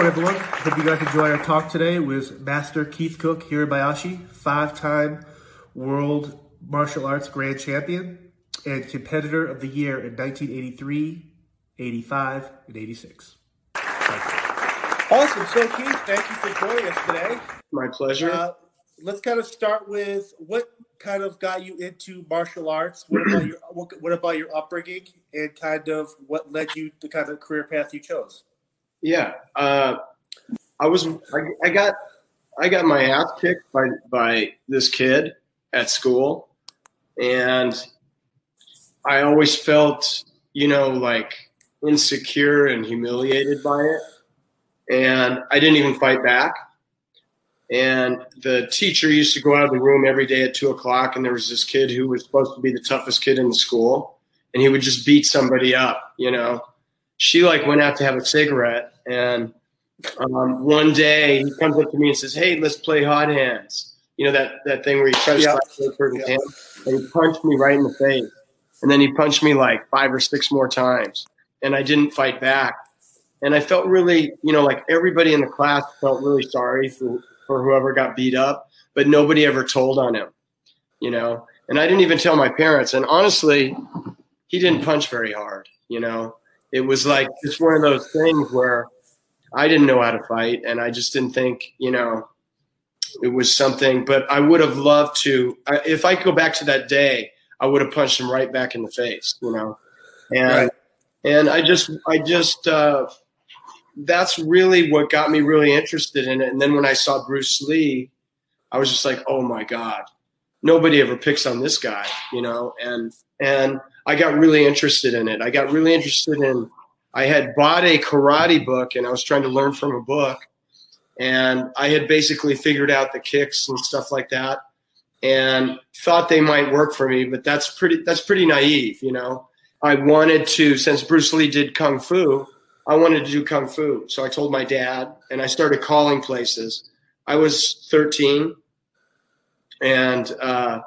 Hello, everyone. Hope you guys enjoy our talk today with Master Keith Cooke Hirabayashi, five-time world martial arts grand champion and competitor of the year in 1983, 85, and 86. Awesome. So, Keith, thank you for joining us today. My pleasure. Uh, let's kind of start with what kind of got you into martial arts. What about your what, what about your upbringing, and kind of what led you the kind of career path you chose? Yeah, uh, I was I, I got I got my ass kicked by by this kid at school, and I always felt you know like insecure and humiliated by it, and I didn't even fight back. And the teacher used to go out of the room every day at two o'clock, and there was this kid who was supposed to be the toughest kid in the school, and he would just beat somebody up, you know. She like went out to have a cigarette, and um, one day he comes up to me and says, "Hey, let's play hot hands." You know that that thing where you try to yeah. slap the person's yeah. hand, and he punched me right in the face, and then he punched me like five or six more times, and I didn't fight back, and I felt really, you know, like everybody in the class felt really sorry for for whoever got beat up, but nobody ever told on him, you know. And I didn't even tell my parents. And honestly, he didn't punch very hard, you know. It was like it's one of those things where I didn't know how to fight, and I just didn't think, you know, it was something. But I would have loved to. If I could go back to that day, I would have punched him right back in the face, you know. And right. and I just I just uh, that's really what got me really interested in it. And then when I saw Bruce Lee, I was just like, oh my God, nobody ever picks on this guy, you know? And, and I got really interested in it. I got really interested in, I had bought a karate book and I was trying to learn from a book. And I had basically figured out the kicks and stuff like that and thought they might work for me, but that's pretty, that's pretty naive, you know? I wanted to, since Bruce Lee did Kung Fu, I wanted to do kung fu. So I told my dad and I started calling places. I was 13. And uh,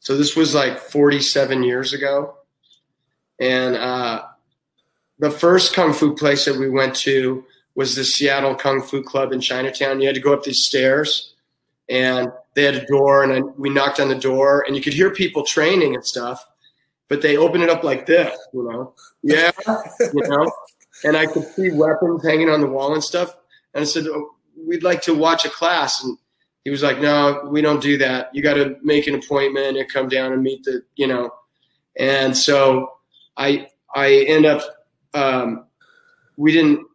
so this was like 47 years ago. And uh, the first kung fu place that we went to was the Seattle Kung Fu Club in Chinatown. You had to go up these stairs and they had a door and I, we knocked on the door and you could hear people training and stuff but they opened it up like this, you know. Yeah, you know. And I could see weapons hanging on the wall and stuff. And I said, oh, "We'd like to watch a class." And he was like, "No, we don't do that. You got to make an appointment and come down and meet the, you know." And so I I end up um, we didn't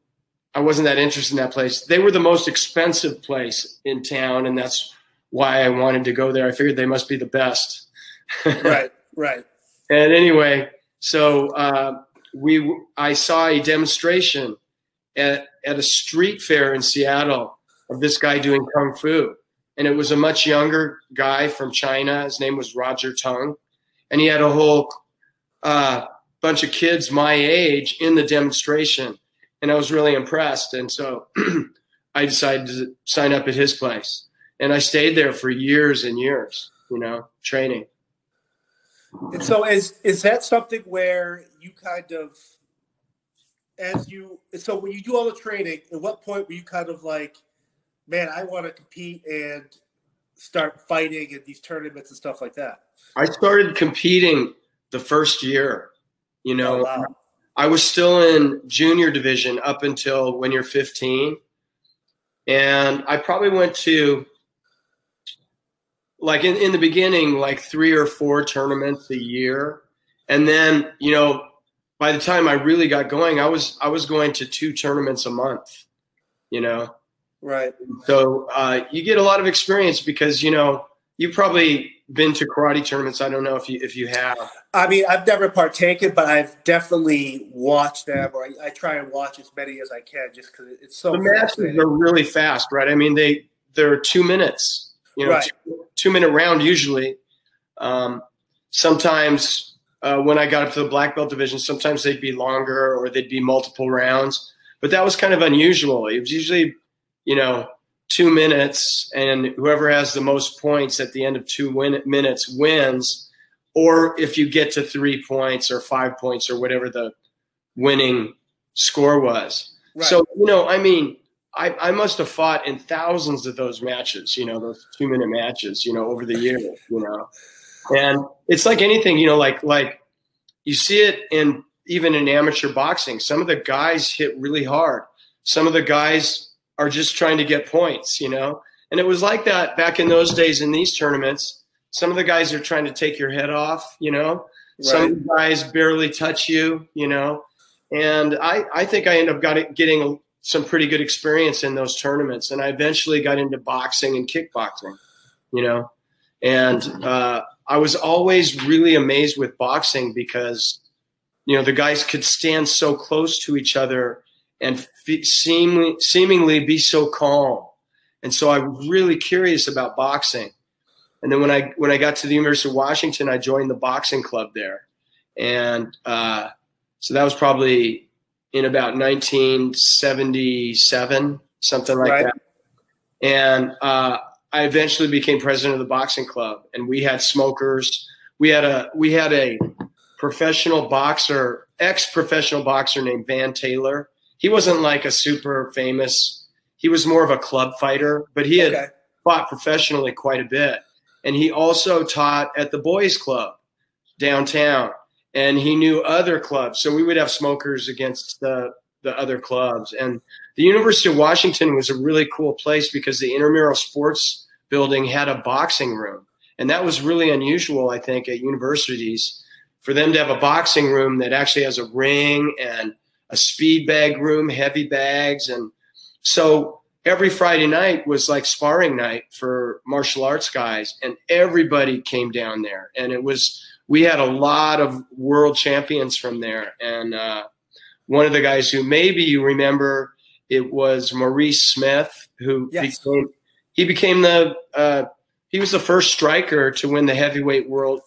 I wasn't that interested in that place. They were the most expensive place in town, and that's why I wanted to go there. I figured they must be the best. right, right. And anyway, so uh, we I saw a demonstration at, at a street fair in Seattle of this guy doing kung fu, and it was a much younger guy from China. His name was Roger Tung, and he had a whole uh, bunch of kids my age in the demonstration, and I was really impressed. And so I decided to sign up at his place, and I stayed there for years and years, you know, training. And so is is that something where you kind of as you so when you do all the training, at what point were you kind of like, man, I want to compete and start fighting in these tournaments and stuff like that? I started competing the first year. You know, oh, wow. I was still in junior division up until when you're 15. And I probably went to like in, in the beginning, like three or four tournaments a year. And then, you know, by the time I really got going, I was I was going to two tournaments a month, you know. Right. So uh, you get a lot of experience because you know you've probably been to karate tournaments. I don't know if you if you have. I mean, I've never partaken, but I've definitely watched them, or I, I try and watch as many as I can, just because it's so. The matches are really fast, right? I mean, they they're two minutes you know, right. two, two, minute round usually. Um, sometimes uh, when I got up to the black belt division, sometimes they'd be longer or they'd be multiple rounds, but that was kind of unusual. It was usually, you know, two minutes, and whoever has the most points at the end of two win- minutes wins. Or if you get to three points or five points or whatever the winning score was. Right. So you know, I mean, I, I must have fought in thousands of those matches, you know, those two minute matches, you know, over the years, you know. And it's like anything, you know, like like you see it in even in amateur boxing. Some of the guys hit really hard. Some of the guys are just trying to get points, you know. And it was like that back in those days in these tournaments. Some of the guys are trying to take your head off, you know. Right. Some guys barely touch you, you know. And I, I think I ended up got it, getting some pretty good experience in those tournaments. And I eventually got into boxing and kickboxing, you know. And uh, I was always really amazed with boxing because, you know, the guys could stand so close to each other and seem, seemingly be so calm. And so I was really curious about boxing. And then when I when I got to the University of Washington, I joined the boxing club there, and uh, so that was probably in about 1977, something like right. that. And uh, I eventually became president of the boxing club, and we had smokers. We had a we had a professional boxer, ex professional boxer named Van Taylor. He wasn't like a super famous. He was more of a club fighter, but he had okay. fought professionally quite a bit. And he also taught at the boys' club downtown, and he knew other clubs. So we would have smokers against the the other clubs. And the University of Washington was a really cool place because the intramural sports building had a boxing room. And that was really unusual, I think, at universities for them to have a boxing room that actually has a ring and a speed bag room, heavy bags. And so every Friday night was like sparring night for martial arts guys, and everybody came down there. And it was, we had a lot of world champions from there. And uh, one of the guys who maybe you remember, it was Maurice Smith, who yes. became he became the uh, he was the first striker to win the heavyweight world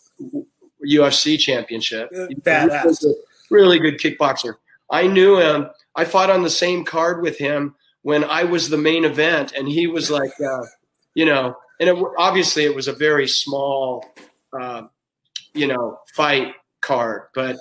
UFC championship. Badass. He was a really good kickboxer. I knew him. I fought on the same card with him when I was the main event, and he was like, uh, you know, and it, obviously it was a very small, uh, you know, fight card, but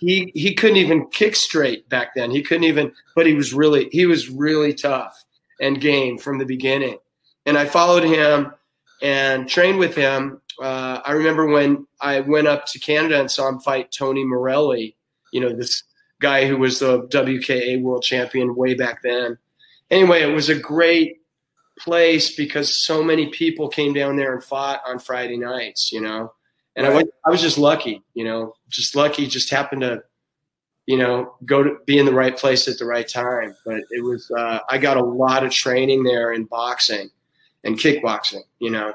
he he couldn't even kick straight back then. He couldn't even, but he was really he was really tough and game from the beginning and I followed him and trained with him. Uh, I remember when I went up to Canada and saw him fight Tony Morelli, you know, this guy who was the WKA world champion way back then. Anyway, it was a great place because so many people came down there and fought on Friday nights, you know. And I went I was just lucky, you know, just lucky, just happened to, you know, go to be in the right place at the right time. But it was uh, I got a lot of training there in boxing and kickboxing, you know.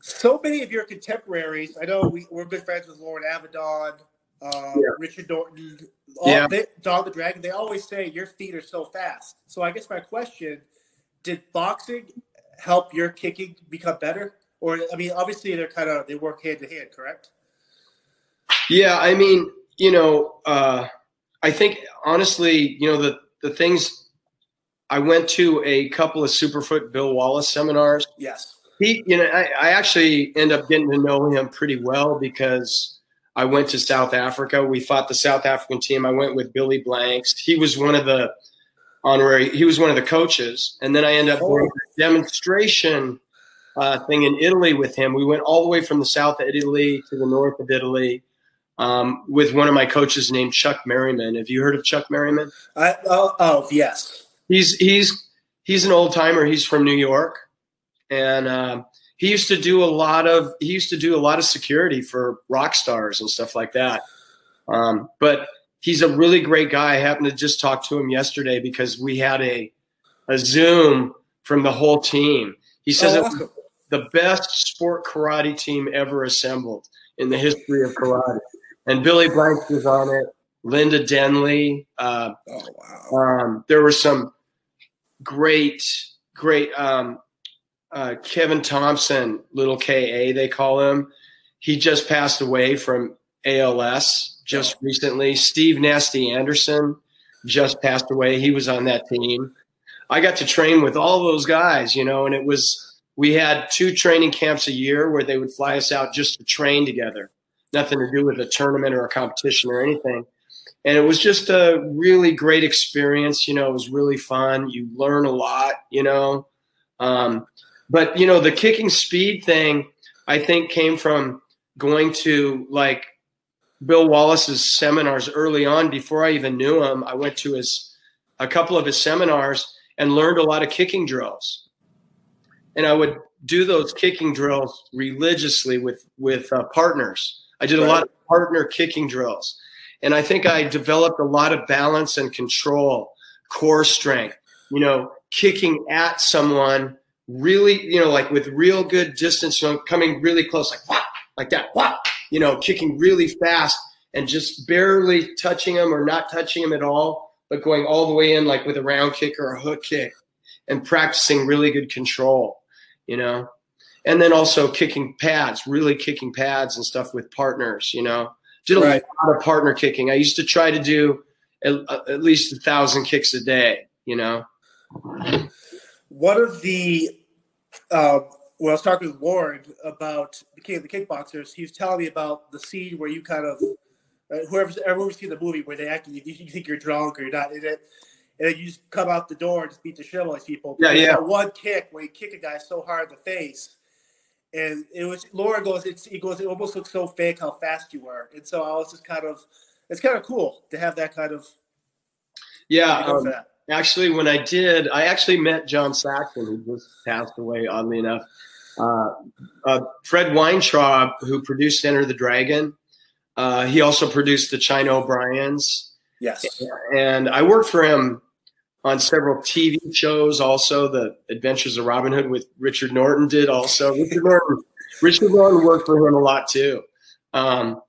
So many of your contemporaries, I know we, we're good friends with Loren Avedon, uh, yeah. Richard Norton, all, yeah. they, Don the Dragon. They always say your feet are so fast. So I guess my question: Did boxing help your kicking become better? Or I mean, obviously they're kind of they work hand to hand, correct? Yeah, I mean, you know, uh, I think honestly, you know, the the things I went to a couple of Superfoot Bill Wallace seminars. Yes. He, you know, I, I actually end up getting to know him pretty well because I went to South Africa. We fought the South African team. I went with Billy Blanks. He was one of the honorary. He was one of the coaches, and then I ended up oh. going a demonstration uh, thing in Italy with him. We went all the way from the south of Italy to the north of Italy um, with one of my coaches named Chuck Merriman. Have you heard of Chuck Merriman? I, oh, oh yes he's he's he's an old timer. He's from New York, and uh, he used to do a lot of he used to do a lot of security for rock stars and stuff like that. Um, but he's a really great guy. I happened to just talk to him yesterday because we had a a Zoom from the whole team. He says oh, awesome. the best sport karate team ever assembled in the history of karate. And Billy Blanks was on it. Linda Denley. Uh, oh, wow. Um, there were some great, great um, uh, Kevin Thompson, little KA, they call him. He just passed away from ALS just recently. Steve Nasty Anderson just passed away. He was on that team. I got to train with all those guys, you know, and it was, we had two training camps a year where they would fly us out just to train together. Nothing to do with a tournament or a competition or anything. and it was just a really great experience. You know, it was really fun. You learn a lot. You know, um, but you know, the kicking speed thing, I think, came from going to like Bill Wallace's seminars early on. Before I even knew him, I went to his a couple of his seminars and learned a lot of kicking drills. And I would do those kicking drills religiously with with uh, partners. I did a lot of partner kicking drills, and I think I developed a lot of balance and control, core strength. You know, kicking at someone really, you know, like with real good distance, know, coming really close, like what, like that, what, you know, kicking really fast and just barely touching them or not touching them at all, but going all the way in, like with a round kick or a hook kick, and practicing really good control, you know, and then also kicking pads, really kicking pads and stuff with partners, you know. Did a right. lot of partner kicking. I used to try to do at, at least a thousand kicks a day, you know. One of the uh, when I was talking with Loren about the King of the Kickboxers, he was telling me about the scene where you kind of uh, whoever's everyone's seen the movie where they actually you, you think you're drunk or you're not in it, and then you just come out the door and just beat the shit out of people. Yeah, yeah. One kick where you kick a guy so hard in the face, and it was Loren goes, it's it goes, it almost looks so fake how fast you were, and so I was just kind of, it's kind of cool to have that kind of. Yeah. Um, actually, when I did, I actually met John Saxon, who just passed away, oddly enough. Uh, uh, Fred Weintraub, who produced Enter the Dragon, uh, he also produced the China O'Briens. Yes. And I worked for him on several TV shows, also the Adventures of Robin Hood with Richard Norton did also. Richard Norton, Richard Norton worked for him a lot too. Um,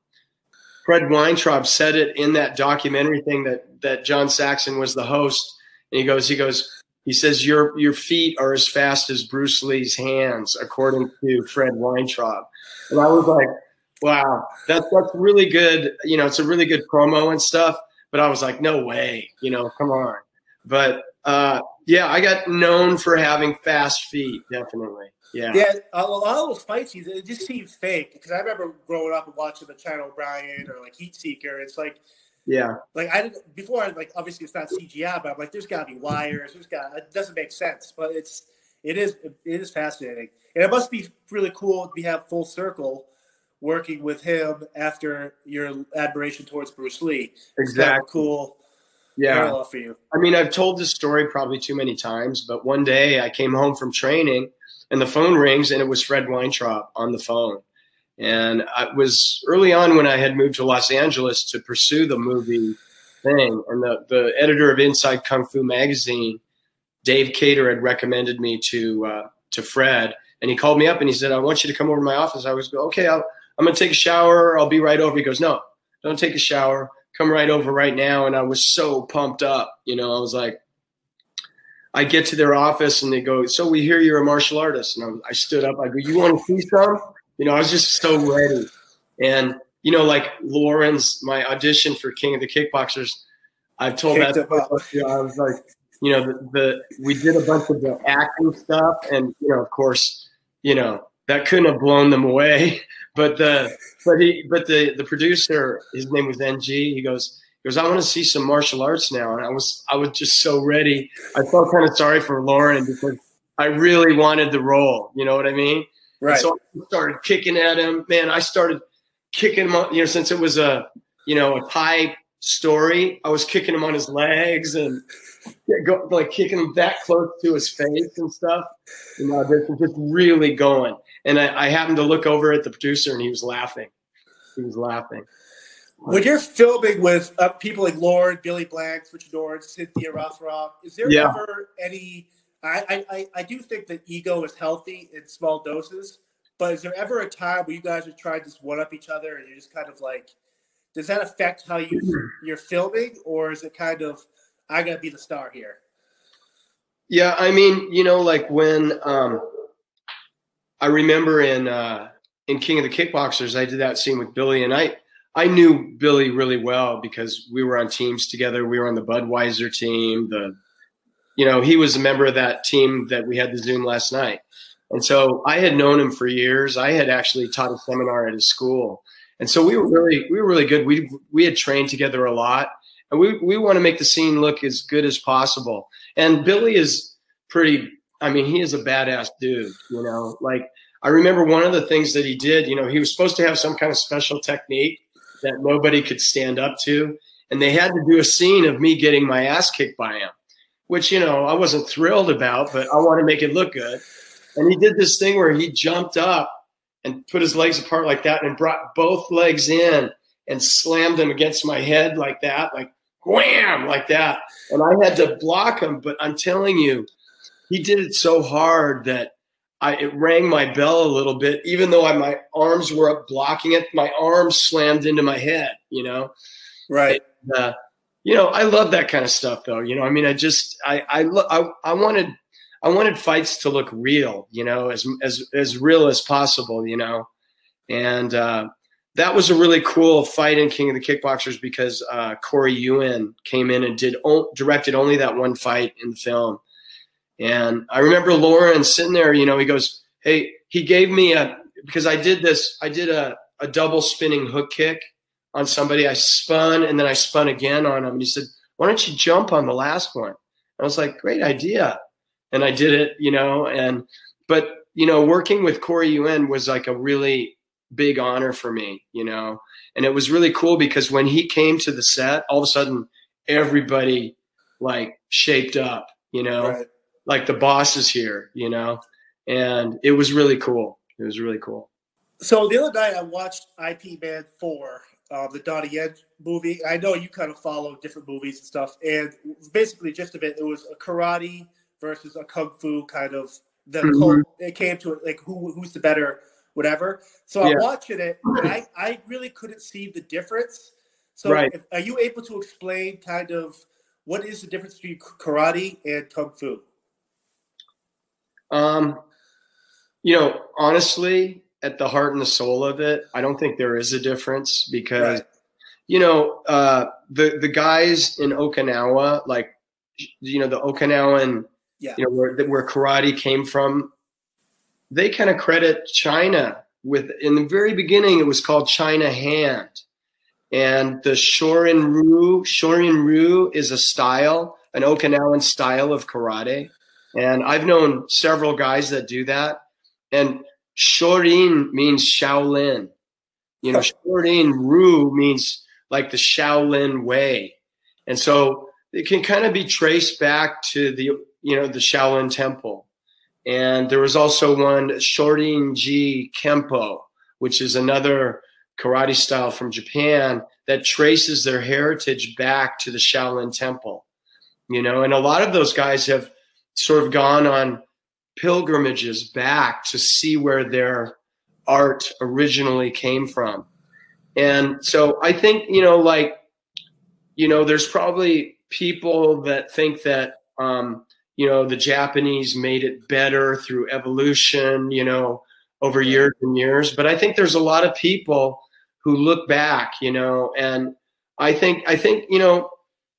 Fred Weintraub said it in that documentary thing that that John Saxon was the host and he goes, he goes, he says, your your feet are as fast as Bruce Lee's hands, according to Fred Weintraub. And I was like, wow, that's that's really good. You know, it's a really good promo and stuff. But I was like, no way, you know, come on. But uh, yeah, I got known for having fast feet, definitely. Yeah. Yeah, a lot of those fights, it just seems fake. Because I remember growing up and watching the China O'Brien or like Heat Seeker. It's like yeah. Like I didn't before. I like obviously it's not CGI, but I'm like, there's got to be wires. There's got it doesn't make sense, but it's it is it is fascinating, and it must be really cool to have full circle working with him after your admiration towards Bruce Lee. Exactly. cool. Yeah. For you. I mean, I've told this story probably too many times, but one day I came home from training and the phone rings and it was Fred Weintraub on the phone. And I was early on when I had moved to Los Angeles to pursue the movie thing. And the, the editor of Inside Kung Fu magazine, Dave Cater, had recommended me to uh, to Fred. And he called me up and he said, I want you to come over to my office. I was, okay, I'll, I'm going to take a shower. I'll be right over. He goes, no, don't take a shower. Come right over right now. And I was so pumped up. You know, I was like, I get to their office and they go, so we hear you're a martial artist. And I, I stood up. I go, you want to see some? You know, I was just so ready. And, you know, like Loren's, my audition for King of the Kickboxers, I've told Kicked that. You know, I was like, you know, the, the, we did a bunch of the acting stuff. And, you know, of course, you know, that couldn't have blown them away. But the, but he, but the, the producer, his name was NG. He goes, he goes, I want to see some martial arts now. And I was, I was just so ready. I felt kind of sorry for Loren because I really wanted the role. You know what I mean? Right. And so I started kicking at him. Man, I started kicking him. On, you know, since it was a you know a Thai story, I was kicking him on his legs and go, like kicking him that close to his face and stuff. You know, just, just really going. And I, I happened to look over at the producer, and he was laughing. He was laughing. When you're filming with uh, people like Lord, Billy Blanks, Richard Norton, Cynthia Rothrock, is there yeah. ever any I, I, I do think that ego is healthy in small doses, but is there ever a time where you guys are trying to one up each other and you're just kind of like, does that affect how you you're filming, or is it kind of I gotta be the star here? Yeah, I mean, you know, like when um, I remember in uh, in King of the Kickboxers, I did that scene with Billy, and I I knew Billy really well because we were on teams together. We were on the Budweiser team, the you know, he was a member of that team that we had the Zoom last night. And so I had known him for years. I had actually taught a seminar at his school. And so we were really, we were really good. We, we had trained together a lot and we we want to make the scene look as good as possible. And Billy is pretty. I mean, he is a badass dude. You know, like I remember one of the things that he did. You know, he was supposed to have some kind of special technique that nobody could stand up to, and they had to do a scene of me getting my ass kicked by him, which you know I wasn't thrilled about, but I want to make it look good. And he did this thing where he jumped up and put his legs apart like that and brought both legs in and slammed them against my head like that, like wham, like that. And I had to block him, but I'm telling you, he did it so hard that I it rang my bell a little bit, even though I, my arms were up blocking it. My arms slammed into my head, you know. Right. And, uh, you know, I love that kind of stuff, though. You know, I mean, I just, I, I, I, I wanted, I wanted fights to look real, you know, as as as real as possible, you know, and uh, that was a really cool fight in King of the Kickboxers because uh, Corey Yuen came in and did o- directed only that one fight in the film, and I remember Loren sitting there, you know, he goes, "Hey," he gave me a because I did this, I did a a double spinning hook kick on somebody. I spun and then I spun again on him, and he said, "Why don't you jump on the last one?" I was like, "Great idea," and I did it, you know, and but you know, working with Corey Yuen was like a really big honor for me, you know. And it was really cool because when he came to the set, all of a sudden everybody like shaped up, you know, Right. like the boss is here, you know. And it was really cool. It was really cool. So the other night I watched Ip Man Four, uh, the Donnie Yen movie. I know you kind of follow different movies and stuff, and basically just of it, it was a karate versus a kung fu kind of. The Mhm. cult, it came to it like who who's the better, whatever. So I'm watching it, and I I really couldn't see the difference. So Right. if, are you able to explain kind of what is the difference between karate and kung fu? Um, you know, honestly, at the heart and the soul of it, I don't think there is a difference because Right. you know, uh, the the guys in Okinawa, like you know, the Okinawan, Yeah. you know, where where karate came from, they kind of credit China with. In the very beginning, it was called China Hand, and the Shorin Ryu. Shorin Ryu is a style, an Okinawan style of karate, and I've known several guys that do that, and Shorin means Shaolin. You know, Shorin Ryu means like the Shaolin way. And so it can kind of be traced back to the, you know, the Shaolin temple. And there was also one Shorin Ji Kempo, which is another karate style from Japan that traces their heritage back to the Shaolin temple. You know, and a lot of those guys have sort of gone on pilgrimages back to see where their art originally came from. And so I think, you know, like, you know, there's probably people that think that, um, you know, the Japanese made it better through evolution, you know, over years and years. But I think there's a lot of people who look back, you know, and I think, I think, you know,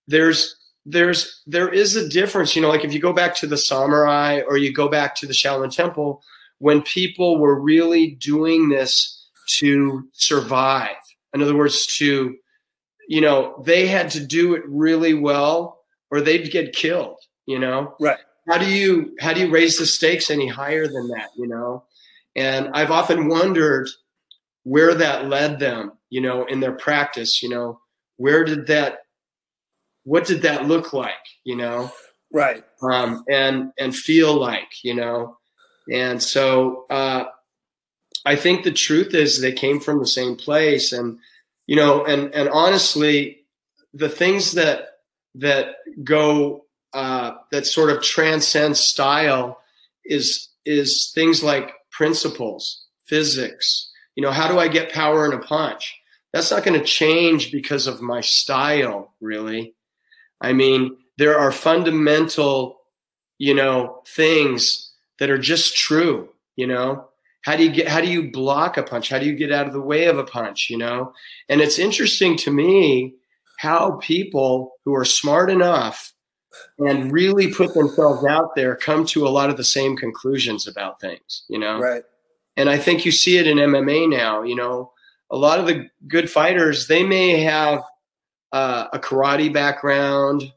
there's, there's, there is a difference, you know, like if you go back to the samurai or you go back to the Shaolin Temple, when people were really doing this to survive. In other words, to, you know, they had to do it really well or they'd get killed, you know? Right. How do you how do you raise the stakes any higher than that, you know? And I've often wondered where that led them, you know, in their practice, you know, where did that what did that look like, you know? Right. um, and and feel like you know and so uh, i think the truth is they came from the same place and you know and and honestly the things that that go uh, that sort of transcend style is is things like principles physics you know how do i get power in a punch that's not going to change because of my style really i mean there are fundamental you know things that are just true you know how do you get how do you block a punch how do you get out of the way of a punch you know and it's interesting to me how people who are smart enough and really put themselves out there come to a lot of the same conclusions about things you know Right. and I think you see it in MMA now. You know, a lot of the good fighters they may have uh, a karate background,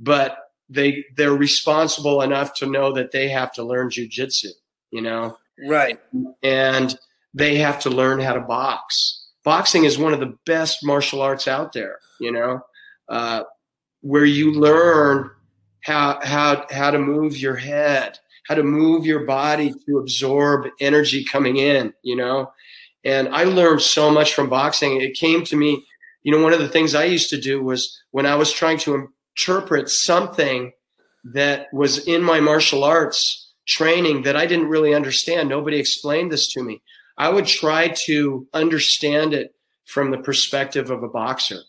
but they they're responsible enough to know that they have to learn jujitsu, you know, right? And they have to learn how to box. Boxing is one of the best martial arts out there, you know, uh, where you learn how how how to move your head, how to move your body to absorb energy coming in, you know. And I learned so much from boxing. It came to me, you know, one of the things I used to do was when I was trying to interpret something that was in my martial arts training that I didn't really understand. Nobody explained this to me. I would try to understand it from the perspective of a boxer,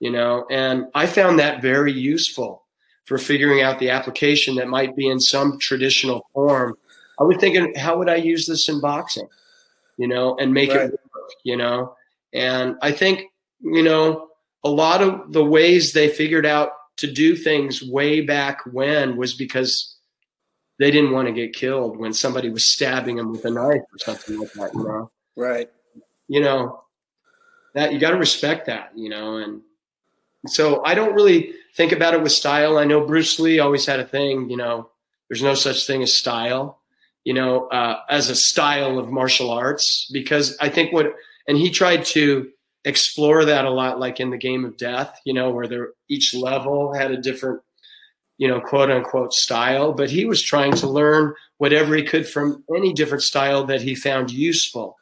you know, and I found that very useful for figuring out the application that might be in some traditional form. I was thinking, how would I use this in boxing, you know, and make right. it work, you know? And I think, you know, a lot of the ways they figured out to do things way back when was because they didn't want to get killed when somebody was stabbing them with a knife or something like that, you know? Right. You know, that you got to respect that, you know, and so I don't really think about it with style. I know Bruce Lee always had a thing, you know, there's no such thing as style, you know, uh, as a style of martial arts, because I think what, and he tried to explore that a lot, like in the game of death, you know, where there, each level had a different, you know, quote unquote style, but he was trying to learn whatever he could from any different style that he found useful.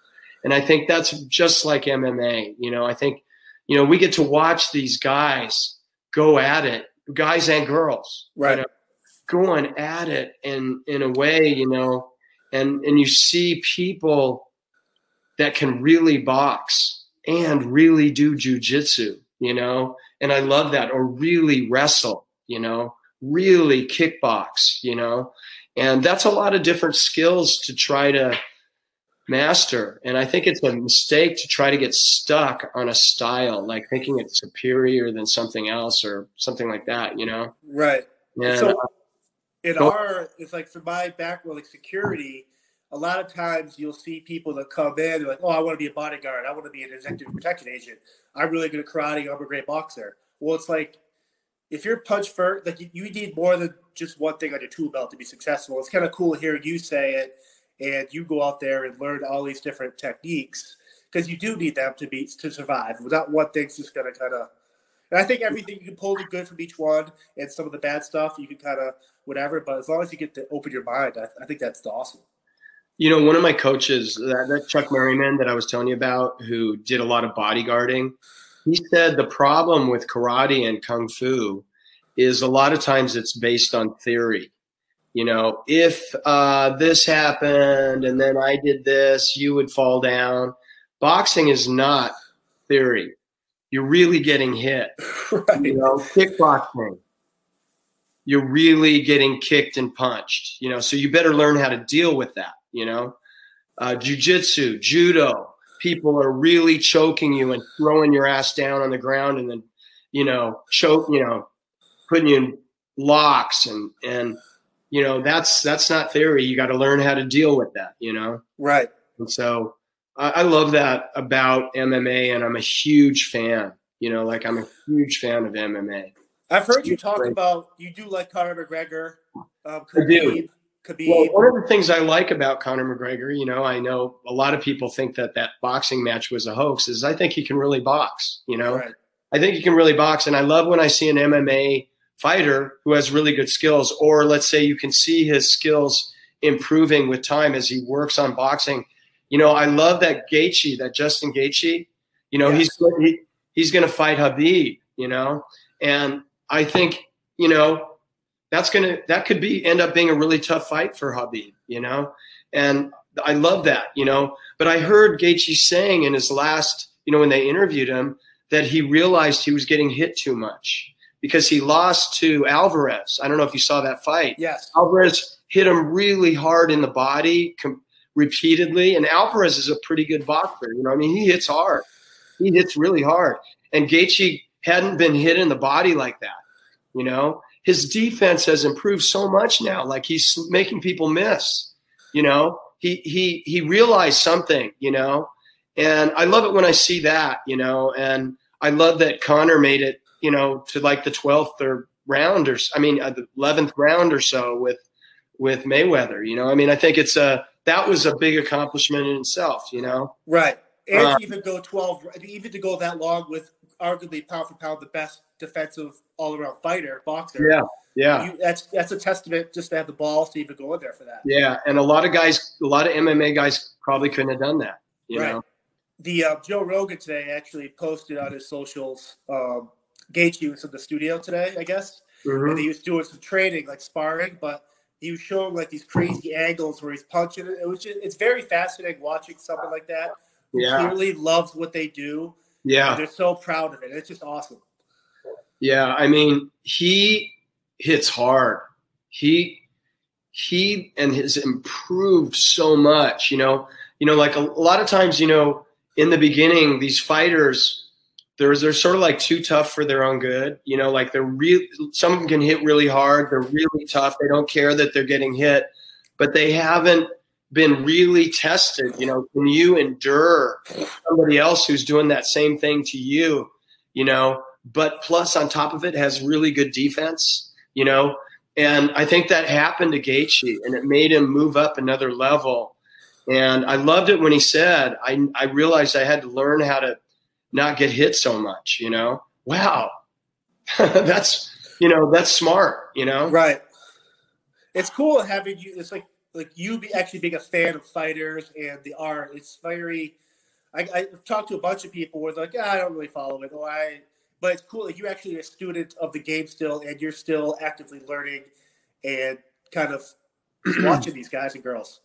And I think that's just like MMA, you know, I think, you know, we get to watch these guys go at it, guys and girls, right? You know, going at it in in a way, you know, and and you see people that can really box and really do jujitsu, you know, and I love that, or really wrestle, you know, really kickbox, you know, and that's a lot of different skills to try to master. And I think it's a mistake to try to get stuck on a style, like thinking it's superior than something else or something like that, you know? Right. So in our, it's like for my background, like security, a lot of times you'll see people that come in like, oh, I want to be a bodyguard. I want to be an executive protection agent. I'm really good at karate. I'm a great boxer. Well, it's like if you're punch first, like you, need more than just one thing on your tool belt to be successful. It's kind of cool hearing you say it and you go out there and learn all these different techniques because you do need them to be to survive. Without one thing's just gonna kind of. And I think everything you can pull the good from each one, and some of the bad stuff you can kind of whatever. But as long as you get to open your mind, I, I think that's awesome. You know, one of my coaches, that, that Chuck Merriman that I was telling you about, who did a lot of bodyguarding, he said the problem with karate and kung fu is a lot of times it's based on theory you know, if uh, this happened and then I did this, you would fall down. Boxing is not theory. You're really getting hit. Right. You know, kickboxing, you're really getting kicked and punched. You know, so you better learn how to deal with that. You know, uh, jujitsu, judo, people are really choking you and throwing your ass down on the ground and then, you know, choke, you know, putting you in locks and and you know that's that's not theory. You got to learn how to deal with that you know? Right. And so I, I, love that about mma and i'm a huge fan you know like i'm a huge fan of mma i've heard you talk about you do like conor mcgregor um, I do. Khabib. Well, one of the things I like about Conor McGregor, you know, I know a lot of people think that that boxing match was a hoax. Is I think he can really box. You know, right. I think he can really box, and I love when I see an MMA fighter who has really good skills, or let's say you can see his skills improving with time as he works on boxing. You know, I love that Gaethje, that Justin Gaethje. You know, he's he, he's going to fight Khabib. You know, and I think you know that's gonna that could be end up being a really tough fight for Khabib. You know, and I love that. You know, but I heard Gaethje saying in his last, you know, when they interviewed him that he realized he was getting hit too much because he lost to Alvarez. I don't know if you saw that fight. Yes. Alvarez hit him really hard in the body com- repeatedly, and Alvarez is a pretty good boxer. You know, I mean, he hits hard. He hits really hard, and Gaethje hadn't been hit in the body like that. You know, his defense has improved so much now. Like he's making people miss. You know, he he he realized something. You know, and I love it when I see that. You know, and I love that Conor made it, you know, to like the 12th or round or I mean, uh, the 11th round or so with with Mayweather. You know, I mean, I think it's a that was a big accomplishment in itself. You know, right? And uh, even go 12, even to go that long with arguably pound for pound the best defensive all around fighter boxer. Yeah, yeah. You, that's that's a testament just to have the balls to even go in there for that. Yeah, and a lot of guys, a lot of MMA guys probably couldn't have done that. You right. know. The uh, Joe Rogan today actually posted on his socials. Um, Gaethje was in the studio today, I guess, mm-hmm. and he was doing some training, like sparring, but he was showing like these crazy angles where he's punching. It was just, it's very fascinating watching someone like that who yeah. clearly loves what they do. Yeah, they're so proud of it. It's just awesome. Yeah, I mean, he hits hard. He he and has improved so much. You know, you know, like a, a lot of times, you know, in the beginning, these fighters, they're they're sort of like too tough for their own good. You know, like they're real. Some of them can hit really hard. They're really tough. They don't care that they're getting hit, but they haven't been really tested. You know, can you endure somebody else who's doing that same thing to you? You know, but plus on top of it has really good defense. You know, and I think that happened to Gaethje, and it made him move up another level. And I loved it when he said, I, I realized I had to learn how to not get hit so much, you know? Wow. that's, you know, that's smart, you know? Right. It's cool having you, it's like, like you be actually being a fan of fighters and the art. It's very, I, I've talked to a bunch of people where they're like, yeah, I don't really follow it. Or I, but it's cool that you're actually a student of the game still and you're still actively learning and kind of watching these guys and girls.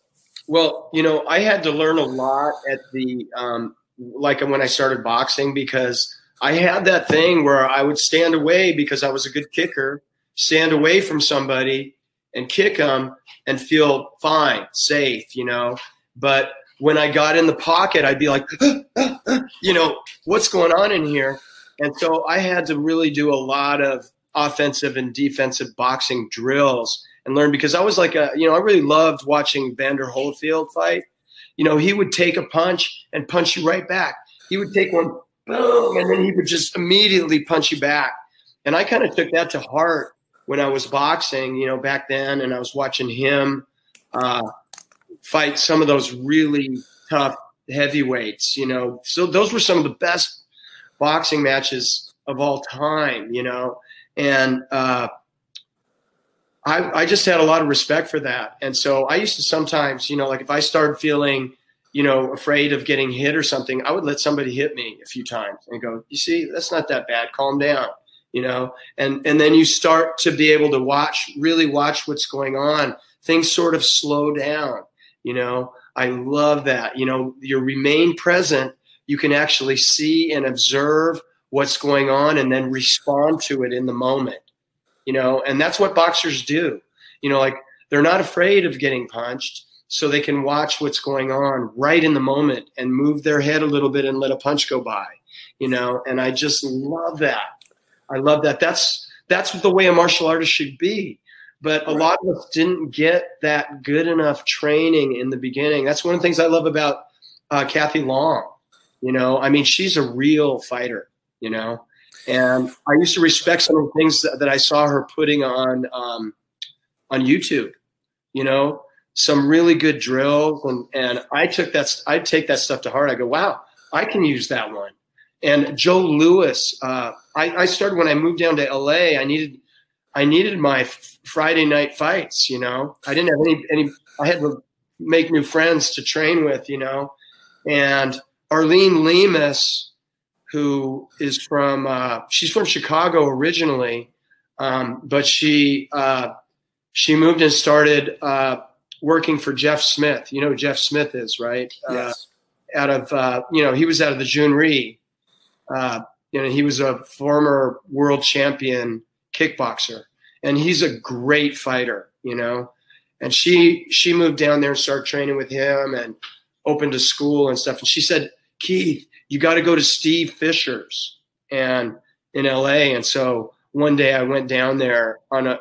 Well, you know, I had to learn a lot at the um, like when I started boxing because I had that thing where I would stand away because I was a good kicker, stand away from somebody and kick them and feel fine, safe, you know. But when I got in the pocket, I'd be like, you know, what's going on in here? And so I had to really do a lot of offensive and defensive boxing drills and learn because I was like a, you know, I really loved watching Evander Holyfield fight. You know, he would take a punch and punch you right back. He would take one, boom, and then he would just immediately punch you back. And I kind of took that to heart when I was boxing, you know, back then, and I was watching him uh, fight some of those really tough heavyweights, you know. So those were some of the best boxing matches of all time, you know. And uh, I, I just had a lot of respect for that. And so I used to sometimes, you know, like if I started feeling, you know, afraid of getting hit or something, I would let somebody hit me a few times and go, you see, that's not that bad. Calm down, you know, and, and then you start to be able to watch, really watch what's going on. Things sort of slow down, you know, I love that. You know, you remain present. You can actually see and observe what's going on and then respond to it in the moment you know, and that's what boxers do. You know, like they're not afraid of getting punched, so they can watch what's going on right in the moment and move their head a little bit and let a punch go by. You know, and I just love that. I love that. That's that's the way a martial artist should be. But a right. lot of us didn't get that good enough training in the beginning. That's one of the things I love about uh, Kathy Long. You know, I mean, she's a real fighter. You know, and I used to respect some of the things that, that I saw her putting on um, on YouTube. You know, some really good drills, and and I took that I take that stuff to heart. I go, wow, I can use that one. And Joe Lewis, uh, I, I started when I moved down to LA. I needed I needed my Friday night fights. You know, I didn't have any any. I had to make new friends to train with. You know, and Arlene Limas who is from uh, she's from Chicago originally, um, but she uh, she moved and started uh, working for Jeff Smith. You know who Jeff Smith is, right? Uh, yes. out of uh, you know he was out of the Jhoon Rhee. Uh, you know he was a former world champion kickboxer, and he's a great fighter. You know, and she she moved down there and started training with him and opened a school and stuff. And she said, Keith, you got to go to Steve Fisher's and in LA. And so one day I went down there on a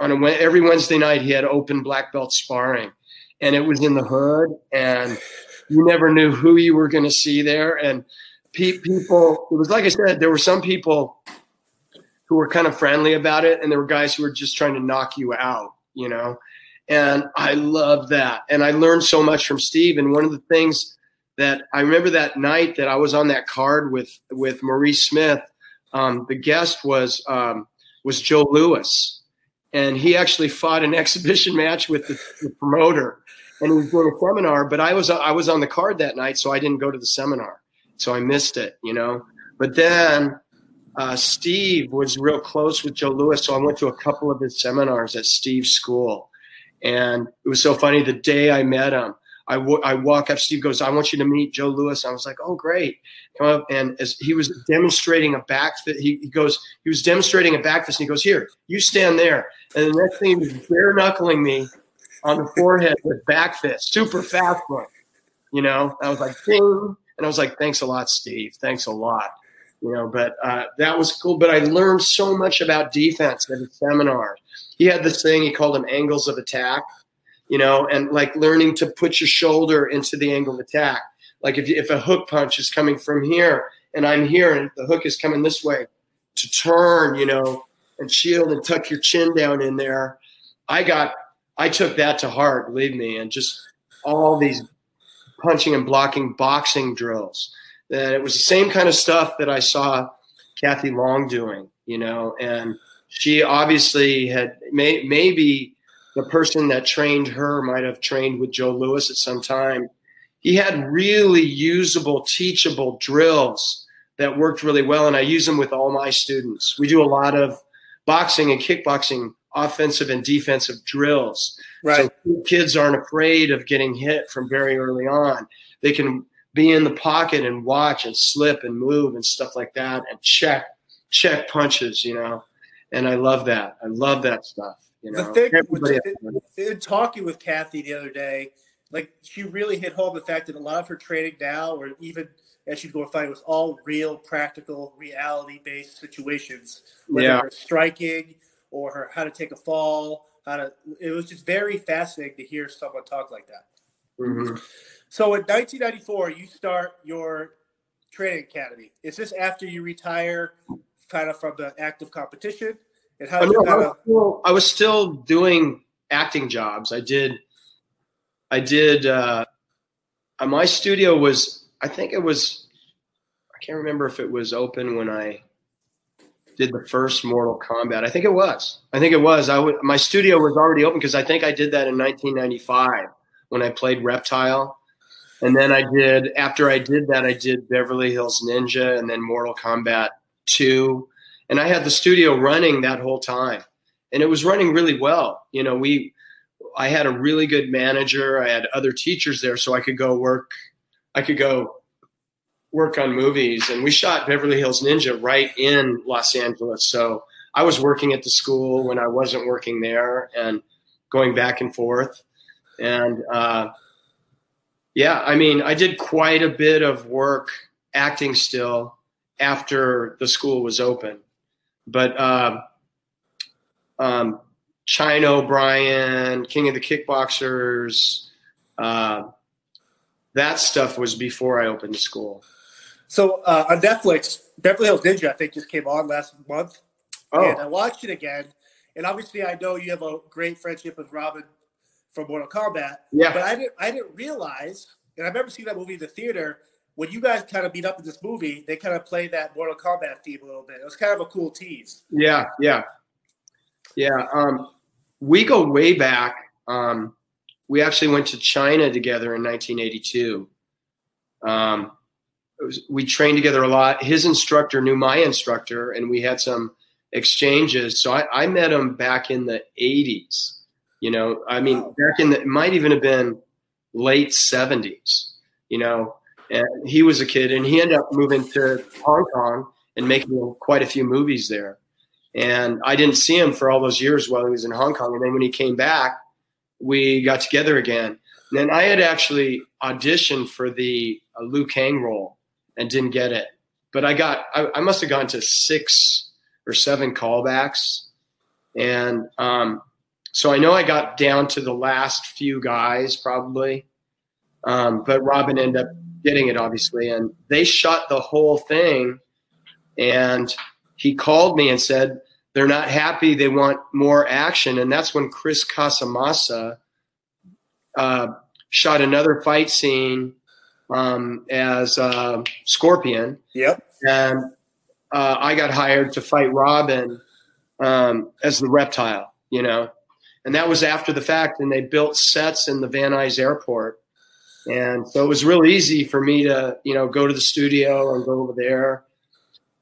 on a every Wednesday night he had open black belt sparring, and it was in the hood, and you never knew who you were going to see there, and people. It was like I said, there were some people who were kind of friendly about it, and there were guys who were just trying to knock you out. You know, and I love that, and I learned so much from Steve. And one of the things that I remember that night that I was on that card with with Maurice Smith, um, the guest was um, was Joe Lewis. and he actually fought an exhibition match with the, the promoter and he was doing a seminar. But I was I was on the card that night, so I didn't go to the seminar, so I missed it. You know. But then uh, Steve was real close with Joe Lewis, so I went to a couple of his seminars at Steve's school, and it was so funny. The day I met him, I, w- I walk up. Steve goes, "I want you to meet Joe Lewis." I was like, "Oh, great!" Come up, and as he was demonstrating a back he, he goes, he was demonstrating a back fist, and he goes, "Here, you stand there." And the next thing, he was bare knuckling me on the forehead with back fist, super fast one. You know, I was like, ding. And I was like, thanks a lot, Steve. Thanks a lot. You know, but uh, that was cool. But I learned so much about defense at his seminar. He had this thing, he called them angles of attack, you know, and like learning to put your shoulder into the angle of attack. Like if, if a hook punch is coming from here and I'm here and the hook is coming this way, to turn, you know, and shield and tuck your chin down in there. I got I took that to heart, believe me, and just all these punching and blocking boxing drills. And it was the same kind of stuff that I saw Kathy Long doing, you know, and she obviously had may, maybe the person that trained her might have trained with Joe Lewis at some time. He had really usable, teachable drills that worked really well, and I use them with all my students. We do a lot of boxing and kickboxing offensive and defensive drills. Right. So kids aren't afraid of getting hit from very early on. They can be in the pocket and watch and slip and move and stuff like that and check check punches, you know. And I love that. I love that stuff. You know, the thing with, in talking with Kathy the other day, like she really hit home the fact that a lot of her training now, or even as she's going fight, was all real, practical, reality-based situations. Whether Yeah. striking or her how to take a fall, how to. It was just very fascinating to hear someone talk like that. Mhm. So in 1994, you start your training academy. Is this after you retire, kind of from the active competition? And how I, did you know, I, was of still, I was still doing acting jobs. I did, I did. Uh, my studio was, I think it was, I can't remember if it was open when I did the first Mortal Kombat. I think it was. I think it was. I w- my studio was already open because I think I did that in 1995 when I played Reptile. And then I did, after I did that, I did Beverly Hills Ninja and then Mortal Kombat 2 and I had the studio running that whole time, and it was running really well. You know, we, I had a really good manager. I had other teachers there, so I could go work. I could go work on movies, and we shot Beverly Hills Ninja right in Los Angeles. So I was working at the school when I wasn't working there, and going back and forth, and uh, yeah, I mean, I did quite a bit of work acting still after the school was open but um, um, China O'Brien, King of the Kickboxers, uh, that stuff was before I opened the school. So uh, on Netflix, Beverly Hills Ninja, I think, just came on last month, Oh, and I watched it again. And obviously, I know you have a great friendship with Robin from Mortal Kombat, Yeah. but I didn't, I didn't realize, and I remember seeing that movie in the theater. When you guys kind of beat up in this movie, they kind of play that Mortal Kombat theme a little bit. It was kind of a cool tease. yeah, yeah, yeah. Um, we go way back. Um, we actually went to China together in 1982. Um, we trained together a lot. His instructor knew my instructor, and we had some exchanges. So I, I met him back in the 80s. You know, I mean, Wow. back in the, it might even have been late 70s, you know, and he was a kid and he ended up moving to Hong Kong and making quite a few movies there. And I didn't see him for all those years while he was in Hong Kong. And then when he came back, we got together again. And then I had actually auditioned for the uh, Liu Kang role and didn't get it. But I got, I, I must have gone to six or seven callbacks. And um, so I know I got down to the last few guys probably. Um, but Robin ended up getting it, obviously. And they shot the whole thing. And he called me and said, they're not happy. They want more action. And that's when Chris Casamassa uh, shot another fight scene um, as uh, Scorpion. Yep. And uh, I got hired to fight Robin um, as the reptile, you know. And that was after the fact. And they built sets in the Van Nuys airport. And so it was real easy for me to, you know, go to the studio and go over there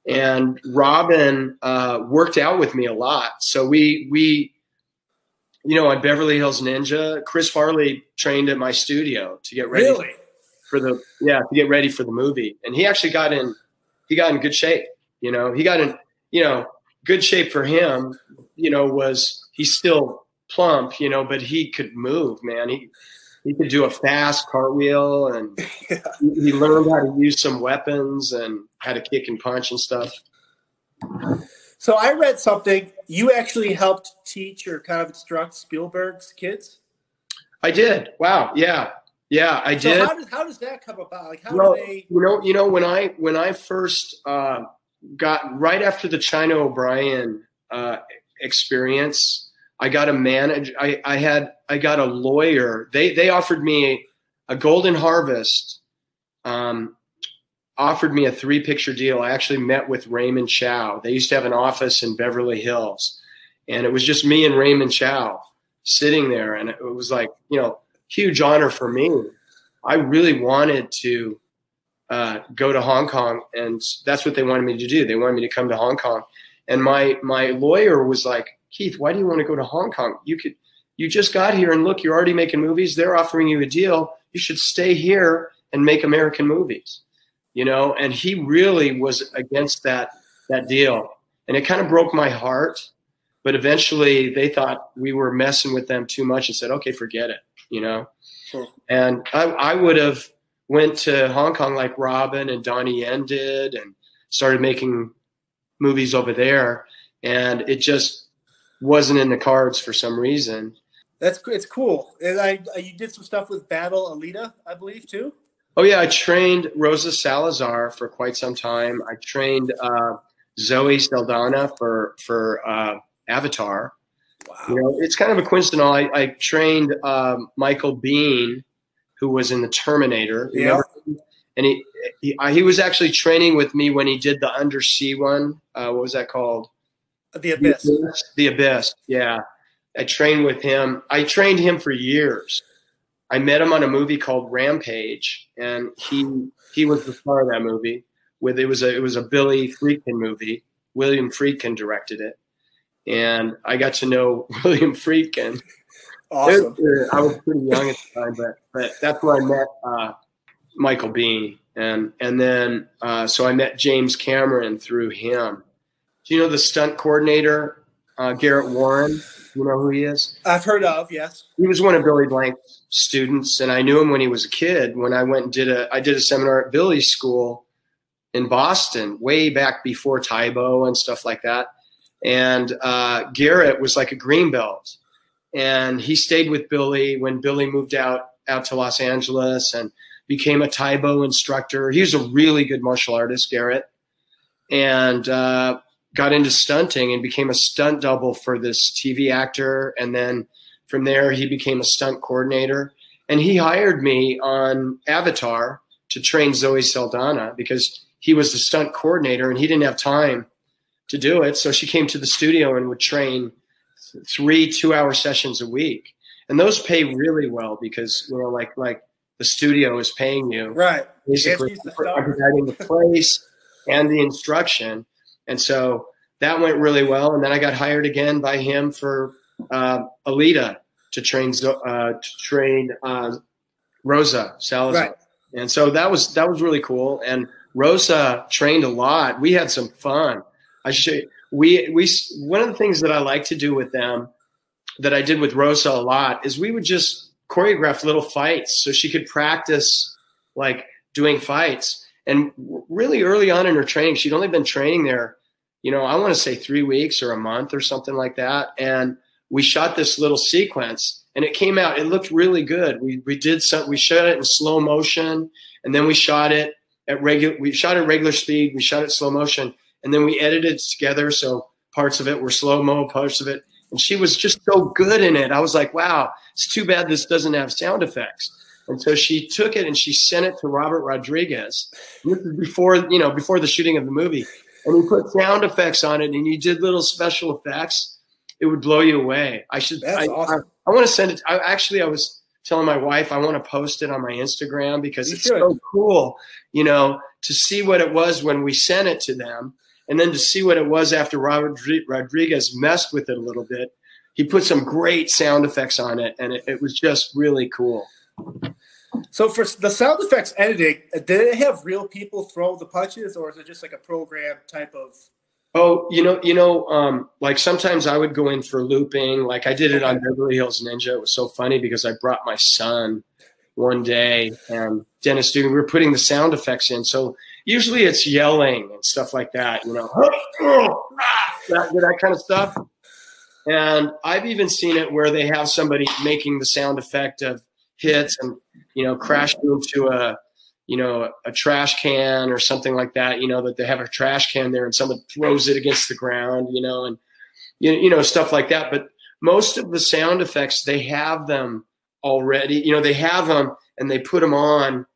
and Robin uh, worked out with me a lot. So we we you know on Beverly Hills Ninja, Chris Farley trained at my studio to get ready really? For the yeah to get ready for the movie, and he actually got in he got in good shape. You know, he got in you know good shape for him. You know, was he's still plump, you know, but he could move, man. He he could do a fast cartwheel and yeah. he learned how to use some weapons and how to kick and punch and stuff. So I read something. You actually helped teach or kind of instruct Spielberg's kids. I did. Wow. Yeah. Yeah, I so did. How does, how does that come about? Like how well, do they? You know, you know when I when I first uh, got right after the China O'Brien uh, experience, I got a manage. I, I had I got a lawyer. They they offered me a golden harvest. Um, offered me a three picture deal. I actually met with Raymond Chow. They used to have an office in Beverly Hills, and it was just me and Raymond Chow sitting there, and it was like you know huge honor for me. I really wanted to uh, go to Hong Kong, and that's what they wanted me to do. They wanted me to come to Hong Kong, and my my lawyer was like, Keith, why do you want to go to Hong Kong? You could, you just got here and look, you're already making movies. They're offering you a deal. You should stay here and make American movies, you know? And he really was against that, that deal. And it kind of broke my heart. But eventually they thought we were messing with them too much and said, okay, forget it, you know? Sure. And I, I would have went to Hong Kong like Robin and Donnie Yen did and started making movies over there. And it just wasn't in the cards for some reason. That's it's cool. And I, you did some stuff with Battle Alita, I believe, too. Oh yeah, I trained Rosa Salazar for quite some time. I trained uh, Zoe Saldana for for uh, Avatar. Wow. You know, it's kind of a coincidence. I, I trained um, Michael Biehn, who was in the Terminator. Yeah. And he, he he was actually training with me when he did the undersea one. Uh, what was that called? The Abyss. The Abyss. The Abyss. Yeah. I trained with him. I trained him for years. I met him on a movie called Rampage, and he he was the star of that movie. With it was a it was a Billy Friedkin movie. William Friedkin directed it, and I got to know William Friedkin. Awesome. I was pretty young at the time, but but that's where I met uh, Michael Biehn, and and then uh, so I met James Cameron through him, do you know the stunt coordinator, uh, Garrett Warren? You know who he is? I've heard of, yes. He was one of Billy Blanks' students, and I knew him when he was a kid. When I went and did a, I did a seminar at Billy's school in Boston, way back before Tae Bo and stuff like that. And uh, Garrett was like a green belt, and he stayed with Billy when Billy moved out out to Los Angeles and became a Tae Bo instructor. He was a really good martial artist, Garrett, and uh, got into stunting and became a stunt double for this TV actor. And then from there, he became a stunt coordinator. And he hired me on Avatar to train Zoe Saldana because he was the stunt coordinator and he didn't have time to do it. So she came to the studio and would train three two hour sessions a week. And those pay really well because, you know, like, like the studio is paying you. Right. Basically, providing the place and the instruction and so that went really well. And then I got hired again by him for uh, Alita to train uh, to train uh, Rosa Salazar. Right. And so that was that was really cool. And Rosa trained a lot. We had some fun. I should we we one of the things that I like to do with them that I did with Rosa a lot is we would just choreograph little fights so she could practice like doing fights. And really early on in her training, she'd only been training there, you know, I want to say three weeks or a month or something like that. And we shot this little sequence and it came out. It looked really good. We we did some. We shot it in slow motion, and then we shot it at regular. We shot at regular speed. We shot it slow motion, and then we edited it together. So parts of it were slow mo, parts of it, and she was just so good in it. I was like, wow, it's too bad this doesn't have sound effects. And so she took it and she sent it to Robert Rodriguez. This is before you know before the shooting of the movie, and he put sound effects on it, and he did little special effects it would blow you away. I should. That's I, awesome. I, I want to send it. I, actually, I was telling my wife I want to post it on my Instagram because You it's should. so cool. You know, to see what it was when we sent it to them, and then to see what it was after Robert Rodriguez messed with it a little bit. He put some great sound effects on it, and it, it was just really cool. So for the sound effects editing, uh, did it have real people throw the punches, or is it just like a program type of? Oh, you know, you know, um, like sometimes I would go in for looping. Like I did it on Beverly Hills Ninja. It was so funny because I brought my son one day and Dennis Dugan, we were putting the sound effects in. So usually it's yelling and stuff like that, you know, that, that kind of stuff. And I've even seen it where they have somebody making the sound effect of hits and, you know, crashing into a, you know, a trash can or something like that, you know, that they have a trash can there and someone throws it against the ground, you know, and, you you know, stuff like that. But most of the sound effects, they have them already, you know, they have them and they put them on,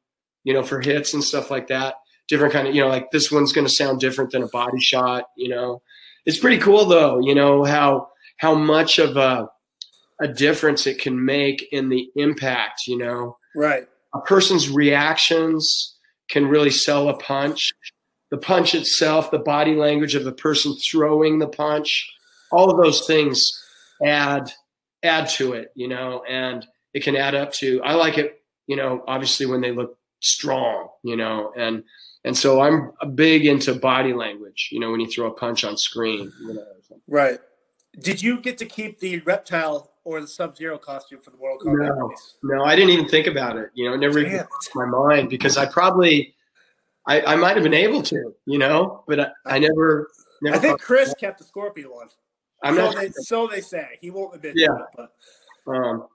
you know, for hits and stuff like that. Different kind of, you know, like this one's going to sound different than a body shot, you know. It's pretty cool though, you know, how, how much of a, a difference it can make in the impact, you know Right. a person's reactions can really sell a punch. The punch itself, the body language of the person throwing the punch, all of those things add add to it, you know, and it can add up to I like it, you know, obviously when they look strong, you know, and and so I'm big into body language, you know, when you throw a punch on screen, you know. Right. Did you get to keep the reptile or the Sub Zero costume for the World Cup? No. No, I didn't even think about it. You know, it never even crossed my mind because I probably, I, I might have been able to, you know, but I, I never, never. I think Chris kept the Scorpion one. I'm so not. They, so they say. He won't admit Yeah. to it, but Um,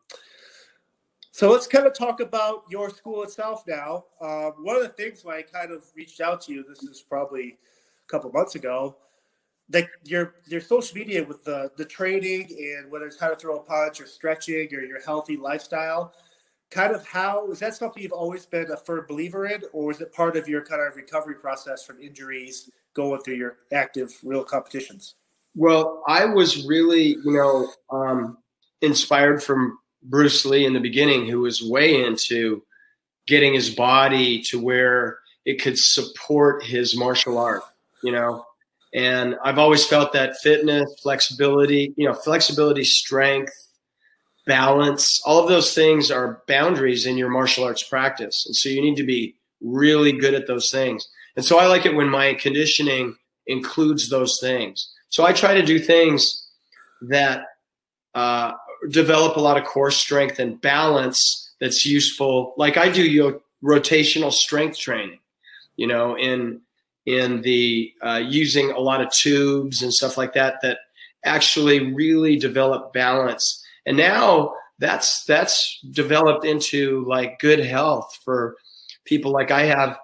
So let's kind of talk about your school itself now. Um, one of the things when I kind of reached out to you, this is probably a couple months ago, that your your social media with the the training and whether it's how to throw a punch or stretching or your healthy lifestyle, kind of how is that something you've always been a firm believer in, or is it part of your kind of recovery process from injuries going through your active real competitions? well, I was really, you know, um, inspired from Bruce Lee in the beginning, who was way into getting his body to where it could support his martial art, you know. And I've always felt that fitness, flexibility, you know, flexibility, strength, balance, all of those things are boundaries in your martial arts practice. And so you need to be really good at those things. And so I like it when my conditioning includes those things. So I try to do things that uh, develop a lot of core strength and balance that's useful. Like I do yo- rotational strength training, you know, in in the uh, using a lot of tubes and stuff like that that actually really develop balance. And now that's that's developed into like good health for people like I have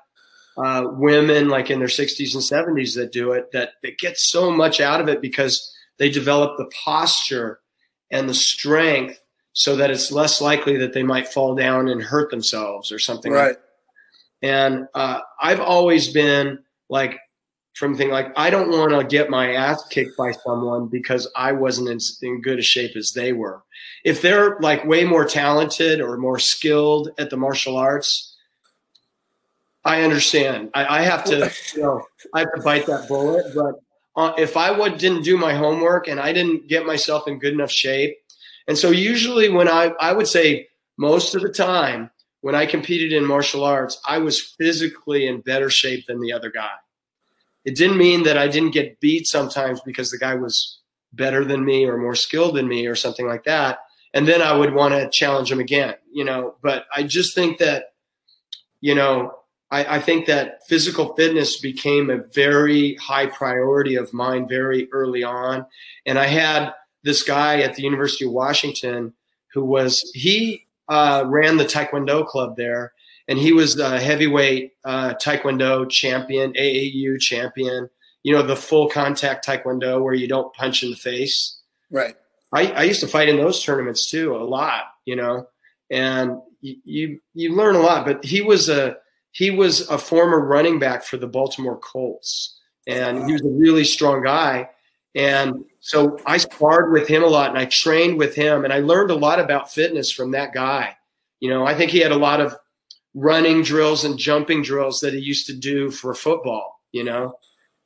uh, women like in their 60s and 70s that do it that, that get so much out of it because they develop the posture and the strength so that it's less likely that they might fall down and hurt themselves or something like Right. and uh, I've always been like, from thing like, I don't want to get my ass kicked by someone because I wasn't in, in good a shape as they were. If they're like way more talented or more skilled at the martial arts, I understand. I, I have to, you know, I have to bite that bullet. But uh, if I would, didn't do my homework and I didn't get myself in good enough shape, and so usually when I, I would say most of the time when I competed in martial arts, I was physically in better shape than the other guy. It didn't mean that I didn't get beat sometimes because the guy was better than me or more skilled than me or something like that. And then I would want to challenge him again, you know. But I just think that, you know, I, I think that physical fitness became a very high priority of mine very early on. And I had this guy at the University of Washington who was he uh, ran the Taekwondo club there, and he was the heavyweight uh, Taekwondo champion, AAU champion. You know, the full contact Taekwondo where you don't punch in the face. Right. I, I used to fight in those tournaments too, a lot. You know, and you, you you learn a lot. But he was a he was a former running back for the Baltimore Colts, and he was a really strong guy. And so I sparred with him a lot, and I trained with him, and I learned a lot about fitness from that guy. You know, I think he had a lot of running drills and jumping drills that he used to do for football. You know,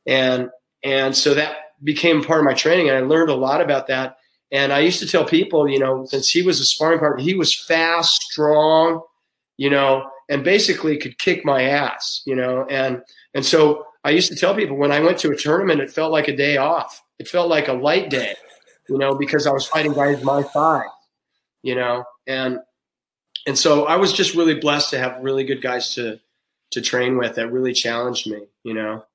and and so that became part of my training, and I learned a lot about that. And I used to tell people, you know, since he was a sparring partner, he was fast, strong, you know, and basically could kick my ass, you know. And and so I used to tell people when I went to a tournament, it felt like a day off. It felt like a light day, you know, because I was fighting guys my size, you know, and and so I was just really blessed to have really good guys to to train with that really challenged me, you know.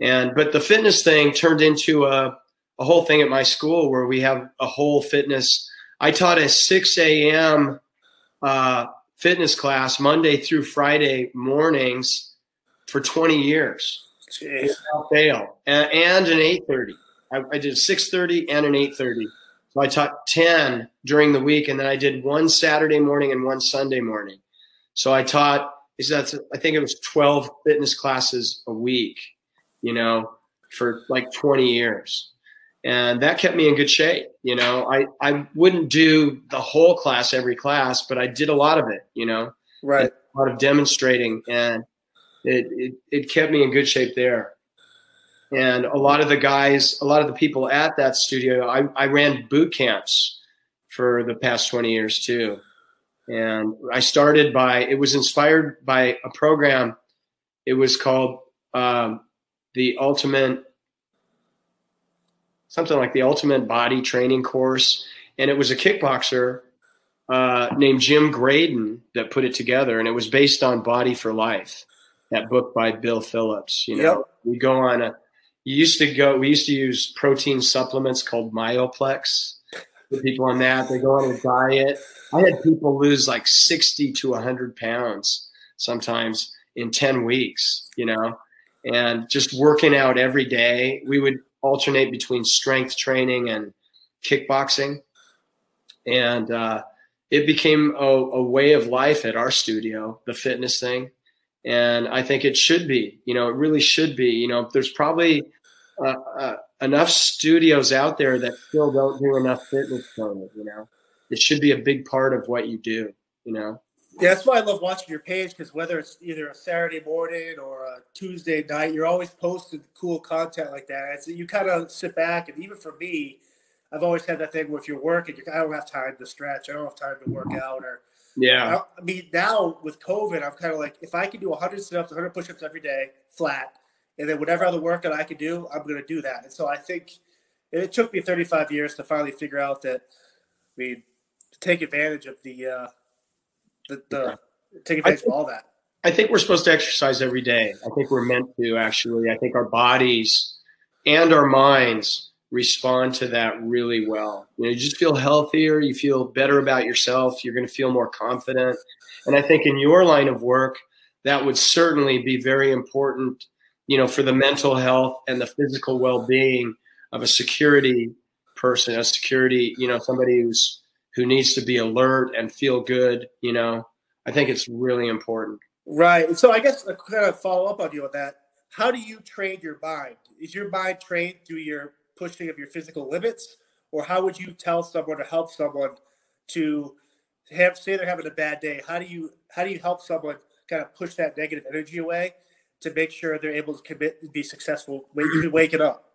And but the fitness thing turned into a a whole thing at my school where we have a whole fitness. I taught a 6 a.m. Uh, fitness class Monday through Friday mornings for 20 years. Without fail, and, and an 8:30. I, I did 6:30 and an 8:30. So I taught 10 during the week, and then I did one Saturday morning and one Sunday morning. So I taught. That's I think it was 12 fitness classes a week. You know, for like 20 years and that kept me in good shape. You know, I, I wouldn't do the whole class every class, but I did a lot of it, you know, right. A lot of demonstrating and it, it, it kept me in good shape there. And a lot of the guys, a lot of the people at that studio, I, I ran boot camps for the past 20 years too. And I started by, it was inspired by a program. It was called um, the Ultimate something like the Ultimate Body Training Course, and it was a kickboxer uh, named Jim Graydon that put it together, and it was based on Body for Life, that book by Bill Phillips. You know, yep. we go on a. You used to go. We used to use protein supplements called Myoplex. Put people on that. They go on a diet. I had people lose like sixty to hundred pounds sometimes in ten weeks. You know, and just working out every day. We would alternate between strength training and kickboxing. And uh, it became a, a, way of life at our studio, the fitness thing. And I think it should be, you know, it really should be. You know, there's probably uh, uh, enough studios out there that still don't do enough fitness training, you know. It should be a big part of what you do, you know. Yeah, that's why I love watching your page because whether it's either a Saturday morning or a Tuesday night, you're always posting cool content like that. And so you kind of sit back, and even for me, I've always had that thing where if you're working, you're, I don't have time to stretch, I don't have time to work out, or yeah. I, I mean, now with COVID, I'm kind of like, if I can do 100 sit-ups, 100 push-ups every day, flat, and then whatever other workout I can do, I'm going to do that. And so I think it took me 35 years to finally figure out that, I mean, to take advantage of the. Uh, the, the take advantage think, of all that. I think we're supposed to exercise every day. I think we're meant to actually. I think our bodies and our minds respond to that really well. You know, you just feel healthier, you feel better about yourself, you're going to feel more confident. And I think in your line of work, that would certainly be very important, you know, for the mental health and the physical well-being of a security person, a security, you know, somebody who's who needs to be alert and feel good. You know, I think it's really important. Right. So I guess I kind of follow up on you on that. How do you train your mind? Is your mind trained through your pushing of your physical limits, or how would you tell someone to help someone to have say they're having a bad day? How do you how do you help someone kind of push that negative energy away to make sure they're able to commit and be successful when you wake it up?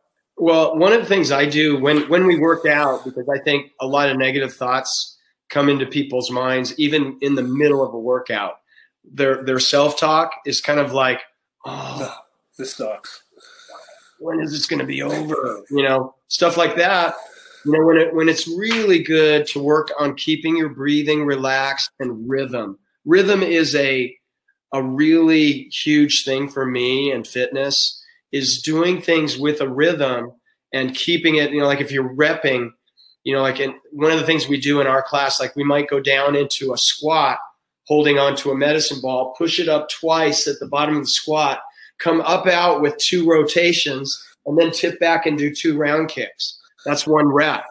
Well, one of the things I do when when we work out, because I think a lot of negative thoughts come into people's minds, even in the middle of a workout. Their their self talk is kind of like, "Oh, this sucks. When is this going to be over?" You know, stuff like that. You know, when it when it's really good to work on keeping your breathing relaxed and rhythm. Rhythm is a a really huge thing for me and fitness is doing things with a rhythm and keeping it, you know, like if you're repping, You know, like in, one of the things we do in our class, like we might go down into a squat, holding onto a medicine ball, push it up twice at the bottom of the squat, come up out with two rotations, and then tip back and do two round kicks. That's one rep,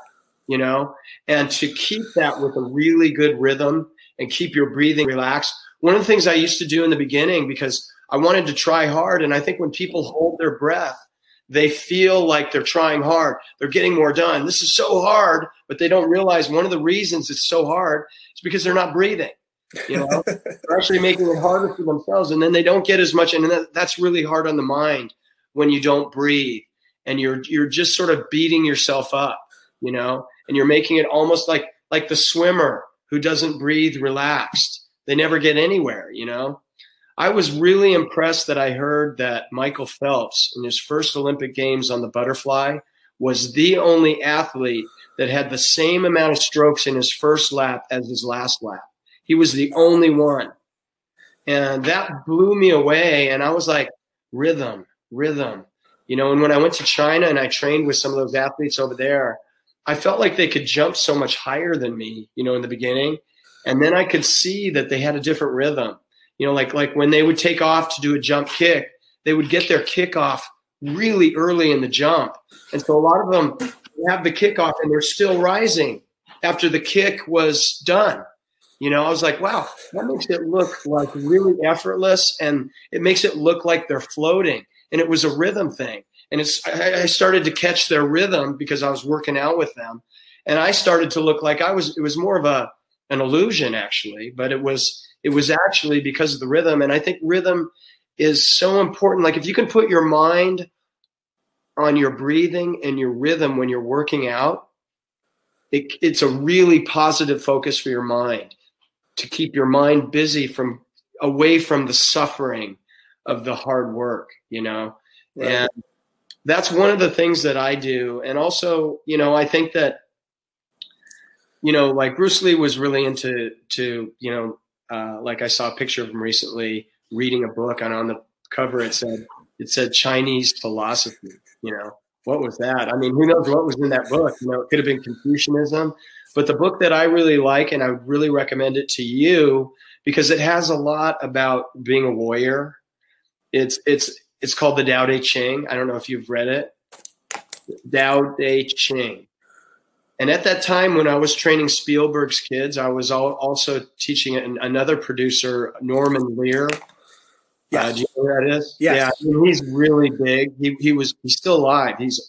you know? And to keep that with a really good rhythm and keep your breathing relaxed. One of the things I used to do in the beginning because I wanted to try hard, and I think when people hold their breath, they feel like they're trying hard. They're getting more done. This is so hard, but they don't realize one of the reasons it's so hard is because they're not breathing. You know, they're actually making it harder for themselves, and then they don't get as much. And that, that's really hard on the mind when you don't breathe, and you're you're just sort of beating yourself up. You know, and you're making it almost like like the swimmer who doesn't breathe relaxed. They never get anywhere. You know, I was really impressed that I heard that Michael Phelps in his first Olympic Games on the butterfly was the only athlete that had the same amount of strokes in his first lap as his last lap. He was the only one. And that blew me away. And I was like, rhythm, rhythm. You know, and when I went to China and I trained with some of those athletes over there, I felt like they could jump so much higher than me, you know, in the beginning. And then I could see that they had a different rhythm you know, like like when they would take off to do a jump kick, they would get their kickoff really early in the jump, and so a lot of them have the kickoff and they're still rising after the kick was done. You know, I was like, wow, that makes it look like really effortless, and it makes it look like they're floating, and it was a rhythm thing. And it's I, I started to catch their rhythm because I was working out with them, and I started to look like I was. It was more of a an illusion actually, but it was it was actually because of the rhythm. And I think rhythm is so important. Like if you can put your mind on your breathing and your rhythm when you're working out, it, it's a really positive focus for your mind to keep your mind busy from away from the suffering of the hard work, you know? Right. And that's one of the things that I do. And also, you know, I think that, you know, like Bruce Lee was really into, to, you know, uh, like I saw a picture of him recently reading a book, and on the cover it said it said Chinese philosophy. You know, what was that? I mean, who knows what was in that book? You know, it could have been Confucianism. But the book that I really like, and I would really recommend it to you because it has a lot about being a warrior. It's it's it's called the Tao Te Ching. I don't know if you've read it. Tao Te Ching. And at that time, when I was training Spielberg's kids, I was also teaching another producer, Norman Lear. Yeah, uh, do you know who that is? Yes. Yeah, I mean, he's really big. He he was he's still alive. He's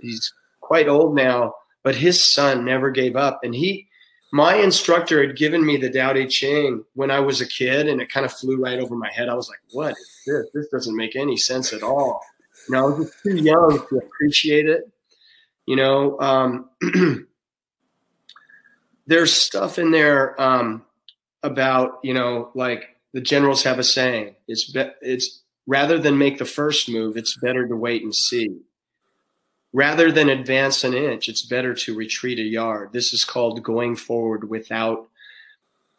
he's quite old now, but his son never gave up. And he, my instructor, had given me the Tao Te Ching when I was a kid, and it kind of flew right over my head. I was like, "What is this? This doesn't make any sense at all." You know, I was just too young to appreciate it you know, um, there's stuff in there um, about you know, like the generals have a saying: it's be- it's rather than make the first move, it's better to wait and see. Rather than advance an inch, it's better to retreat a yard. This is called going forward without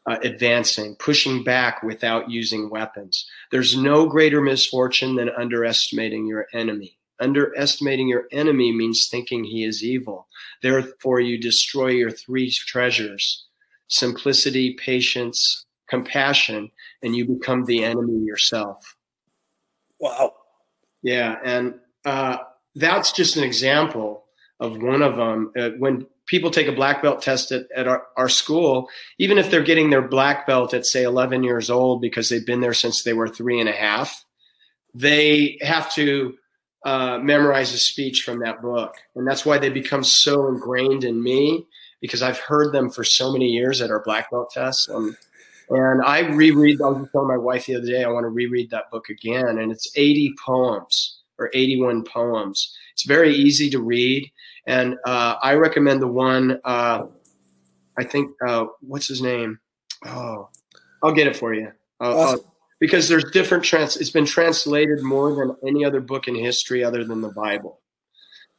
uh, advancing, pushing back without using weapons. There's no greater misfortune than underestimating your enemy. Underestimating your enemy means thinking he is evil. Therefore, you destroy your three treasures simplicity, patience, compassion, and you become the enemy yourself. Wow. Yeah. And uh, that's just an example of one of them. Uh, when people take a black belt test at, at our, our school, even if they're getting their black belt at, say, 11 years old because they've been there since they were three and a half, they have to uh, memorize a speech from that book. And that's why they become so ingrained in me because I've heard them for so many years at our black belt tests. Um, and I reread, I was just telling my wife the other day, I want to reread that book again. And it's 80 poems or 81 poems. It's very easy to read. And uh, I recommend the one, uh, I think, uh, what's his name? Oh, I'll get it for you. Awesome because there's different trans it's been translated more than any other book in history other than the bible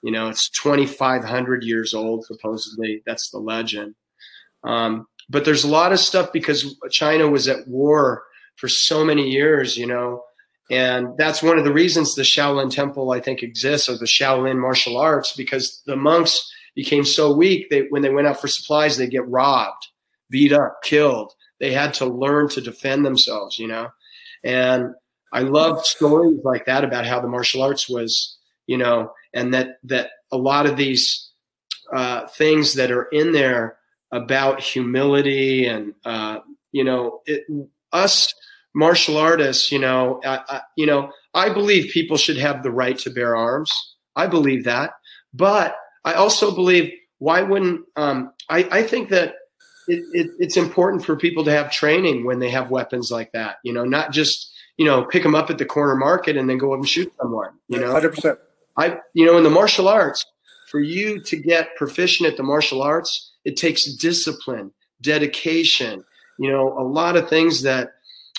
you know it's 2500 years old supposedly that's the legend um, but there's a lot of stuff because china was at war for so many years you know and that's one of the reasons the shaolin temple i think exists or the shaolin martial arts because the monks became so weak they when they went out for supplies they get robbed, beat up, killed. They had to learn to defend themselves, you know. And I love stories like that about how the martial arts was, you know, and that that a lot of these uh, things that are in there about humility and uh, you know it, us martial artists, you know, I, I, you know, I believe people should have the right to bear arms. I believe that, but I also believe why wouldn't um, I? I think that it, it, it's important for people to have training when they have weapons like that. You know, not just you know pick them up at the corner market and then go up and shoot someone. You know, hundred percent. I you know in the martial arts, for you to get proficient at the martial arts, it takes discipline, dedication. You know, a lot of things that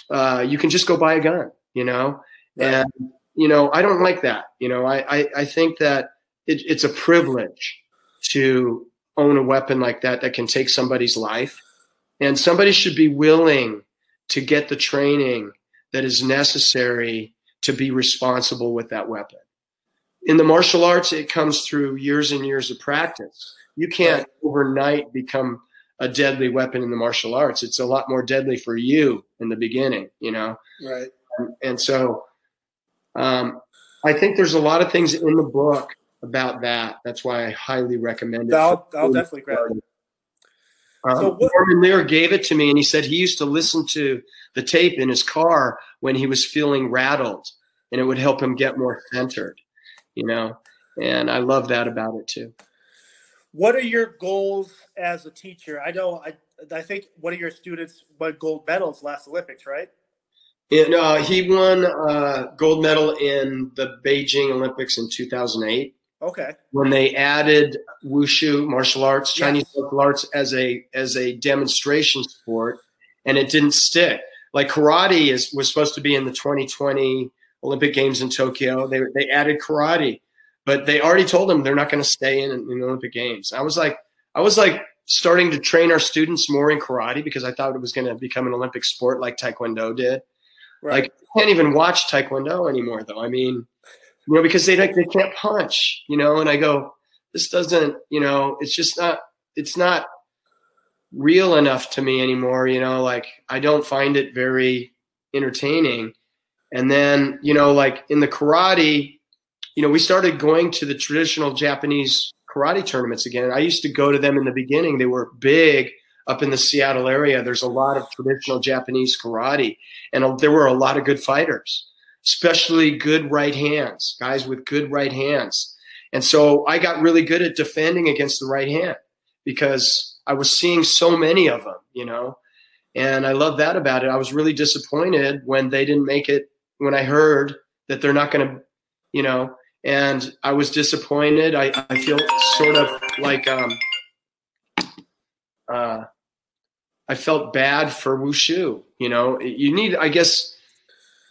uh, you can just go buy a gun. You know, right. and you know I don't like that. You know, I I, I think that it, it's a privilege to own a weapon like that that can take somebody's life. And somebody should be willing to get the training that is necessary to be responsible with that weapon. In the martial arts, it comes through years and years of practice. You can't overnight become a deadly weapon in the martial arts. It's a lot more deadly for you in the beginning, you know? Right. And, and so um, I think there's a lot of things in the book about that. That's why I highly recommend it. I'll, I'll definitely grab it. Um, so what, Norman Lear gave it to me, and he said he used to listen to the tape in his car when he was feeling rattled, and it would help him get more centered. You know, and I love that about it too. What are your goals as a teacher? I know I I think one of your students won gold medals last Olympics, right? And uh, he won uh, gold medal in the Beijing Olympics in 2008. Okay. When they added wushu martial arts, Chinese yes. martial arts as a as a demonstration sport, and it didn't stick. Like karate is was supposed to be in the 2020 Olympic Games in Tokyo. They they added karate, but they already told them they're not going to stay in, in the Olympic Games. I was like, I was like starting to train our students more in karate because I thought it was going to become an Olympic sport like Taekwondo did. Right. Like, I can't even watch Taekwondo anymore, though. I mean, you know, because they like they can't punch, you know. And I go, this doesn't, you know, it's just not, it's not real enough to me anymore. You know, like I don't find it very entertaining. And then, you know, like in the karate, you know, we started going to the traditional Japanese karate tournaments again. I used to go to them in the beginning. They were big up in the Seattle area. There's a lot of traditional Japanese karate, and uh, there were a lot of good fighters especially good right hands, guys with good right hands. And so I got really good at defending against the right hand because I was seeing so many of them, you know. And I love that about it. I was really disappointed when they didn't make it when I heard that they're not going to, you know, and I was disappointed. I, I feel sort of like um, uh, I felt bad for Wushu. You know, you need, I guess,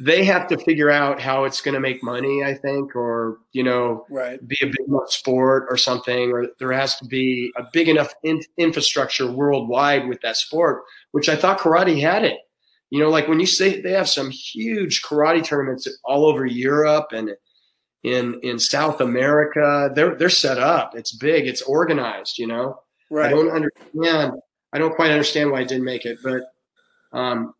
they have to figure out how it's going to make money, I think, or you know, right. be a big enough sport or something, or there has to be a big enough in- infrastructure worldwide with that sport, which I thought karate had it. You know, like when you say they have some huge karate tournaments all over Europe and in in South America, they're they're set up. It's big. It's organized. You know, right. I don't understand. I don't quite understand why I didn't make it, but um,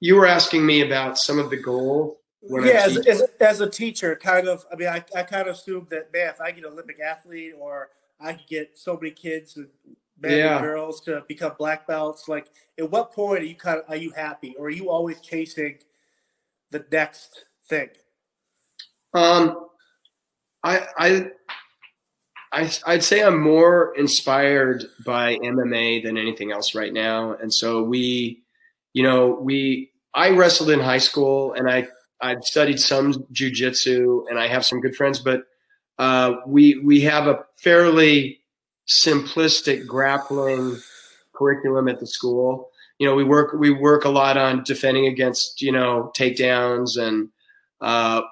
you were asking me about some of the goals. yeah, as, as, as, a teacher, kind of. I mean, I, I kind of assumed that man, if I get an Olympic athlete, or I could get so many kids, and men yeah. and girls, to become black belts. Like, at what point are you kind of are you happy, or are you always chasing the next thing? Um, I I. I, I'd say I'm more inspired by MMA than anything else right now, and so we you know, we I wrestled in high school and I I studied some jujitsu and I have some good friends, but uh, we we have a fairly simplistic grappling curriculum at the school. You know, we work we work a lot on defending against you know takedowns and uh,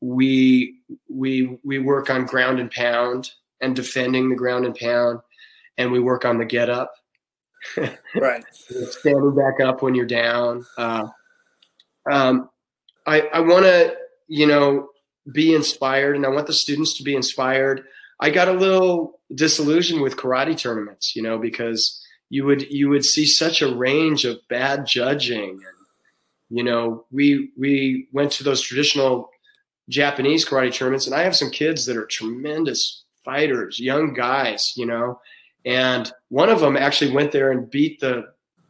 we we we work on ground and pound and defending the ground and pound, and we work on the get up right. Standing back up when you're down. Uh, um, I, I want to, you know, be inspired and I want the students to be inspired. I got a little disillusioned with karate tournaments, you know, because you would you would see such a range of bad judging and you know we we went to those traditional Japanese karate tournaments and I have some kids that are tremendous fighters, young guys, you know, and one of them actually went there and beat the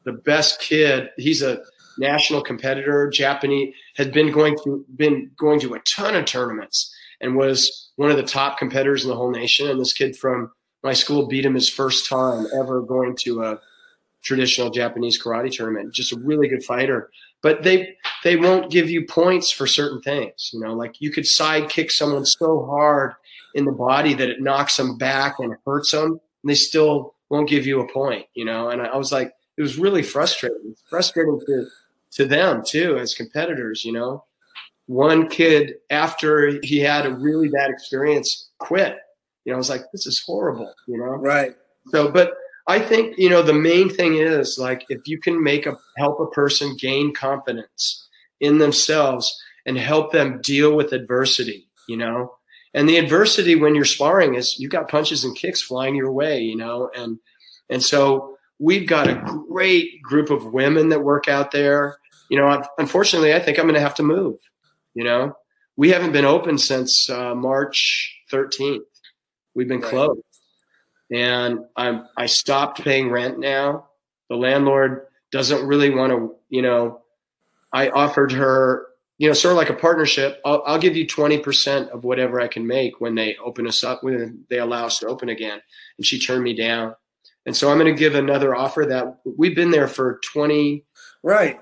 the best kid. He's a national competitor, Japanese, had been going to been going to a ton of tournaments and was one of the top competitors in the whole nation. And this kid from my school beat him his first time ever going to a traditional Japanese karate tournament. Just a really good fighter. But they they won't give you points for certain things. You know, like you could side kick someone so hard in the body that it knocks them back and hurts them, and they still won't give you a point. You know, and I was like, it was really frustrating. It's frustrating to to them too as competitors. You know, one kid after he had a really bad experience quit. You know, I was like, this is horrible. You know, right. So, but I think you know the main thing is like if you can make a help a person gain confidence in themselves and help them deal with adversity, you know. And the adversity when you're sparring is you've got punches and kicks flying your way, you know, and and so we've got a great group of women that work out there. You know, unfortunately, I think I'm going to have to move. You know, we haven't been open since uh, March 13th. We've been right. closed and I'm I stopped paying rent now. The landlord doesn't really want to, you know. I offered her, you know, sort of like a partnership. I'll, I'll give you twenty percent of whatever I can make when they open us up, when they allow us to open again. And she turned me down. And so I'm going to give another offer that we've been there for 20, right,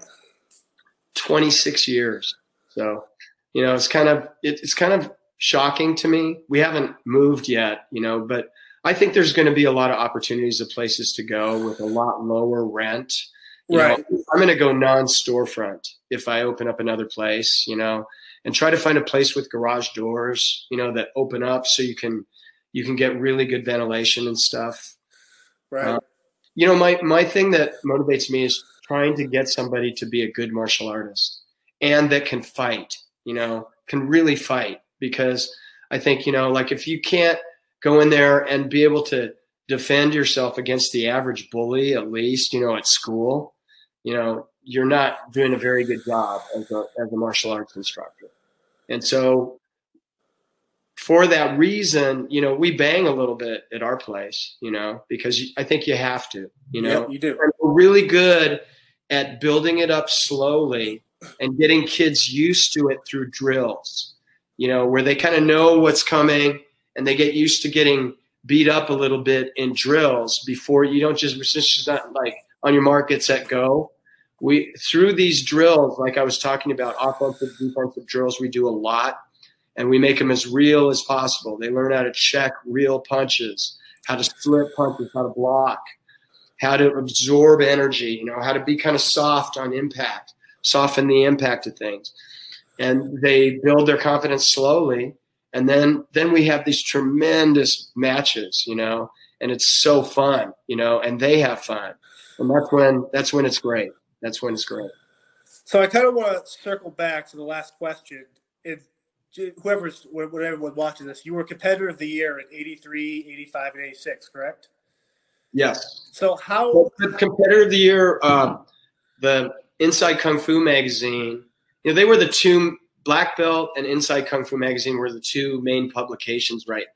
26 years. So, you know, it's kind of it, it's kind of shocking to me. We haven't moved yet, you know, but I think there's going to be a lot of opportunities of places to go with a lot lower rent. You right. Know, I'm going to go non-storefront if I open up another place, you know, and try to find a place with garage doors, you know, that open up so you can you can get really good ventilation and stuff. Right. Uh, you know, my my thing that motivates me is trying to get somebody to be a good martial artist and that can fight, you know, can really fight because I think, you know, like if you can't go in there and be able to defend yourself against the average bully, at least, you know, at school, you know, you're not doing a very good job as a, as a martial arts instructor. And so for that reason, you know, we bang a little bit at our place, you know, because I think you have to, you know, yep, you do. And we're really good at building it up slowly and getting kids used to it through drills, you know, where they kind of know what's coming and they get used to getting beat up a little bit in drills before you don't just it's just not like on your mark get set go. We through these drills like i was talking about offensive defensive drills we do a lot and we make them as real as possible. They learn how to check real punches how to split punches how to block how to absorb energy you know how to be kind of soft on impact soften the impact of things. And they build their confidence slowly and then then we have these tremendous matches you know and it's so fun you know and they have fun. And that's when that's when it's great. That's when it's great. So i kind of want to circle back to the last question. If whoever's whatever was watching this you were competitor of the year in 83 85 and 86 correct? Yes. So how the competitor of the year uh, the inside kung fu magazine you know they were the two Black Belt and Inside Kung Fu Magazine were the two main publications right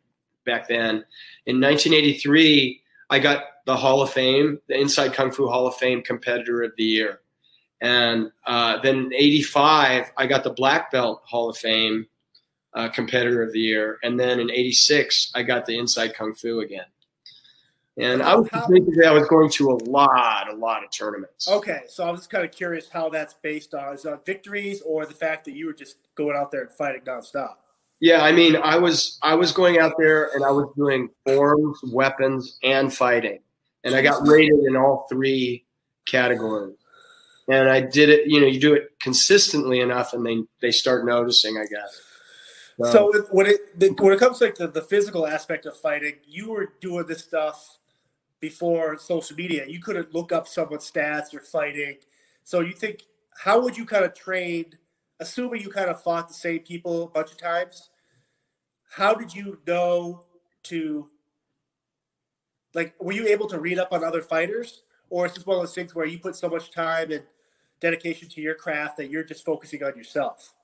back then. In 1983, I got the Hall of Fame, the Inside Kung Fu Hall of Fame Competitor of the Year. And uh, then in 85, I got the Black Belt Hall of Fame uh, Competitor of the Year. And then in 86, I got the Inside Kung Fu again. And I was basically I was going to a lot, a lot of tournaments. Okay, so I was just kind of curious how that's based on is on victories or the fact that you were just going out there and fighting nonstop. Yeah, I mean, I was I was going out there and I was doing forms, weapons, and fighting, and I got rated in all three categories. And I did it. You know, you do it consistently enough, and they they start noticing. I guess. So, so when it when it comes to like the, the physical aspect of fighting, you were doing this stuff before social media. You couldn't look up someone's stats or fighting. So you think how would you kind of train, assuming you kind of fought the same people a bunch of times? How did you know to like were you able to read up on other fighters or is this one of those things where you put so much time and dedication to your craft that you're just focusing on yourself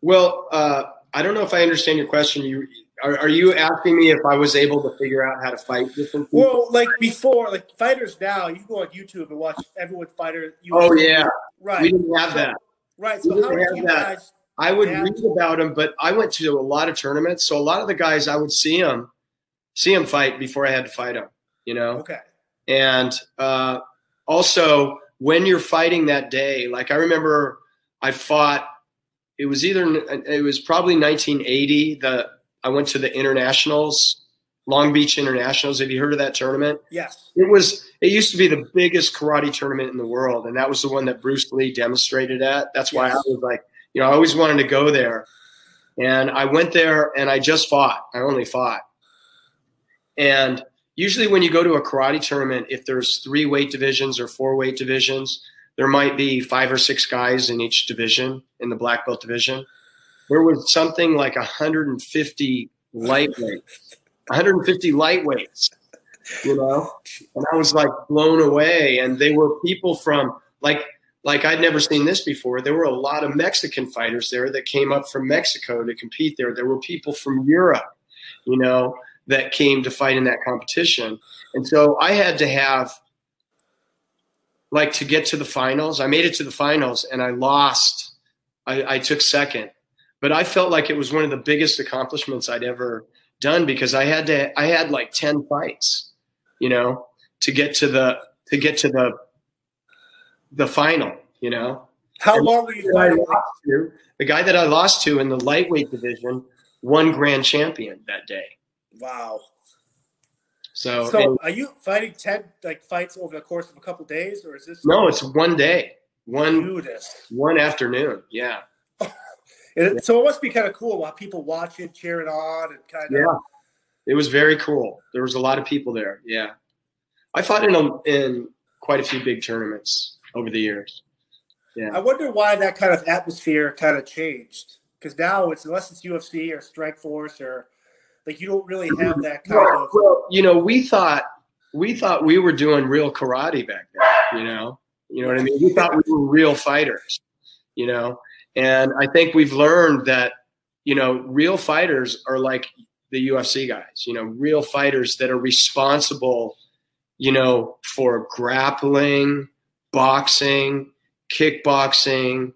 well uh, i don't know if i understand your question you are, are, you asking me if i was able to figure out how to fight different people? well like before like fighters now you go on youtube and watch everyone fighter oh yeah right we didn't have that right so how did you that. guys I would read about them, but I went to a lot of tournaments, so a lot of the guys I would see them, see them fight before I had to fight them. You know. Okay. And uh, also, when you're fighting that day, like I remember, I fought. It was either it was probably 1980. The I went to the internationals, Long Beach Internationals. Have you heard of that tournament? Yes. It was. It used to be the biggest karate tournament in the world, and that was the one that Bruce Lee demonstrated at. That's why yes. I was like you know, I always wanted to go there. And I went there and I just fought. I only fought. And usually when you go to a karate tournament, if there's three weight divisions or four weight divisions, there might be five or six guys in each division in the black belt division. There was something like 150 lightweights, 150 lightweights, you know, and I was like blown away. And they were people from like like I'd never seen this before. There were a lot of Mexican fighters there that came up from Mexico to compete there. There were people from Europe, you know, that came to fight in that competition. And so I had to have like to get to the finals. I made it to the finals and I lost. I, I took second, but I felt like it was one of the biggest accomplishments I'd ever done because I had to. I had like ten fights, you know, to get to the to get to the the final, you know. How and long were you fighting? To, the guy that I lost to in the lightweight division won grand champion that day. Wow. So, so and, are you fighting ten like fights over the course of a couple of days, or is this? No, it's one day, one one afternoon. Yeah. it, so it must be kind of cool while people watching, cheering on, and kind of. Yeah, it was very cool. There was a lot of people there. Yeah, I fought in a, in quite a few big tournaments over the years. Yeah. I wonder why that kind of atmosphere kind of changed. Because now it's unless it's UFC or Strikeforce or like you don't really have that kind well, of. Well, you know, we thought we thought we were doing real karate back then. You know, you know what I mean. We thought we were real fighters. You know, and I think we've learned that you know real fighters are like the UFC guys. You know, real fighters that are responsible. You know, for grappling, boxing, kickboxing,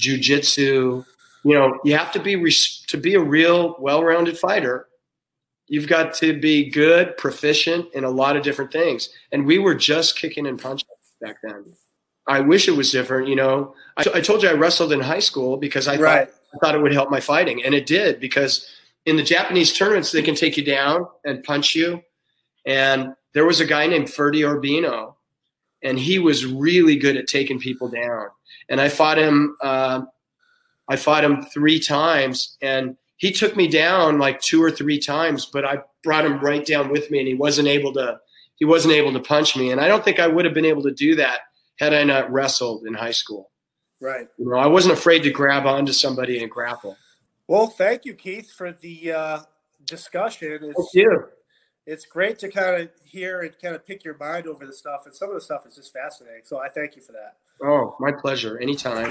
jujitsu. You know, you have to be to be a real well-rounded fighter. You've got to be good, proficient in a lot of different things. And we were just kicking and punching back then. I wish it was different. You know, I, t- I told you I wrestled in high school because I right. thought I thought it would help my fighting, and it did because in the Japanese tournaments they can take you down and punch you. And there was a guy named Ferdy Orbino and he was really good at taking people down. And I fought him. Uh, I fought him three times, and he took me down like two or three times. But I brought him right down with me, and he wasn't able to. He wasn't able to punch me, and I don't think I would have been able to do that had I not wrestled in high school. Right. You know, I wasn't afraid to grab onto somebody and grapple. Well, thank you, Keith, for the uh, discussion. It's, thank you it's great to kind of hear and kind of pick your mind over the stuff. And some of the stuff is just fascinating. So I thank you for that. Oh, my pleasure. Anytime.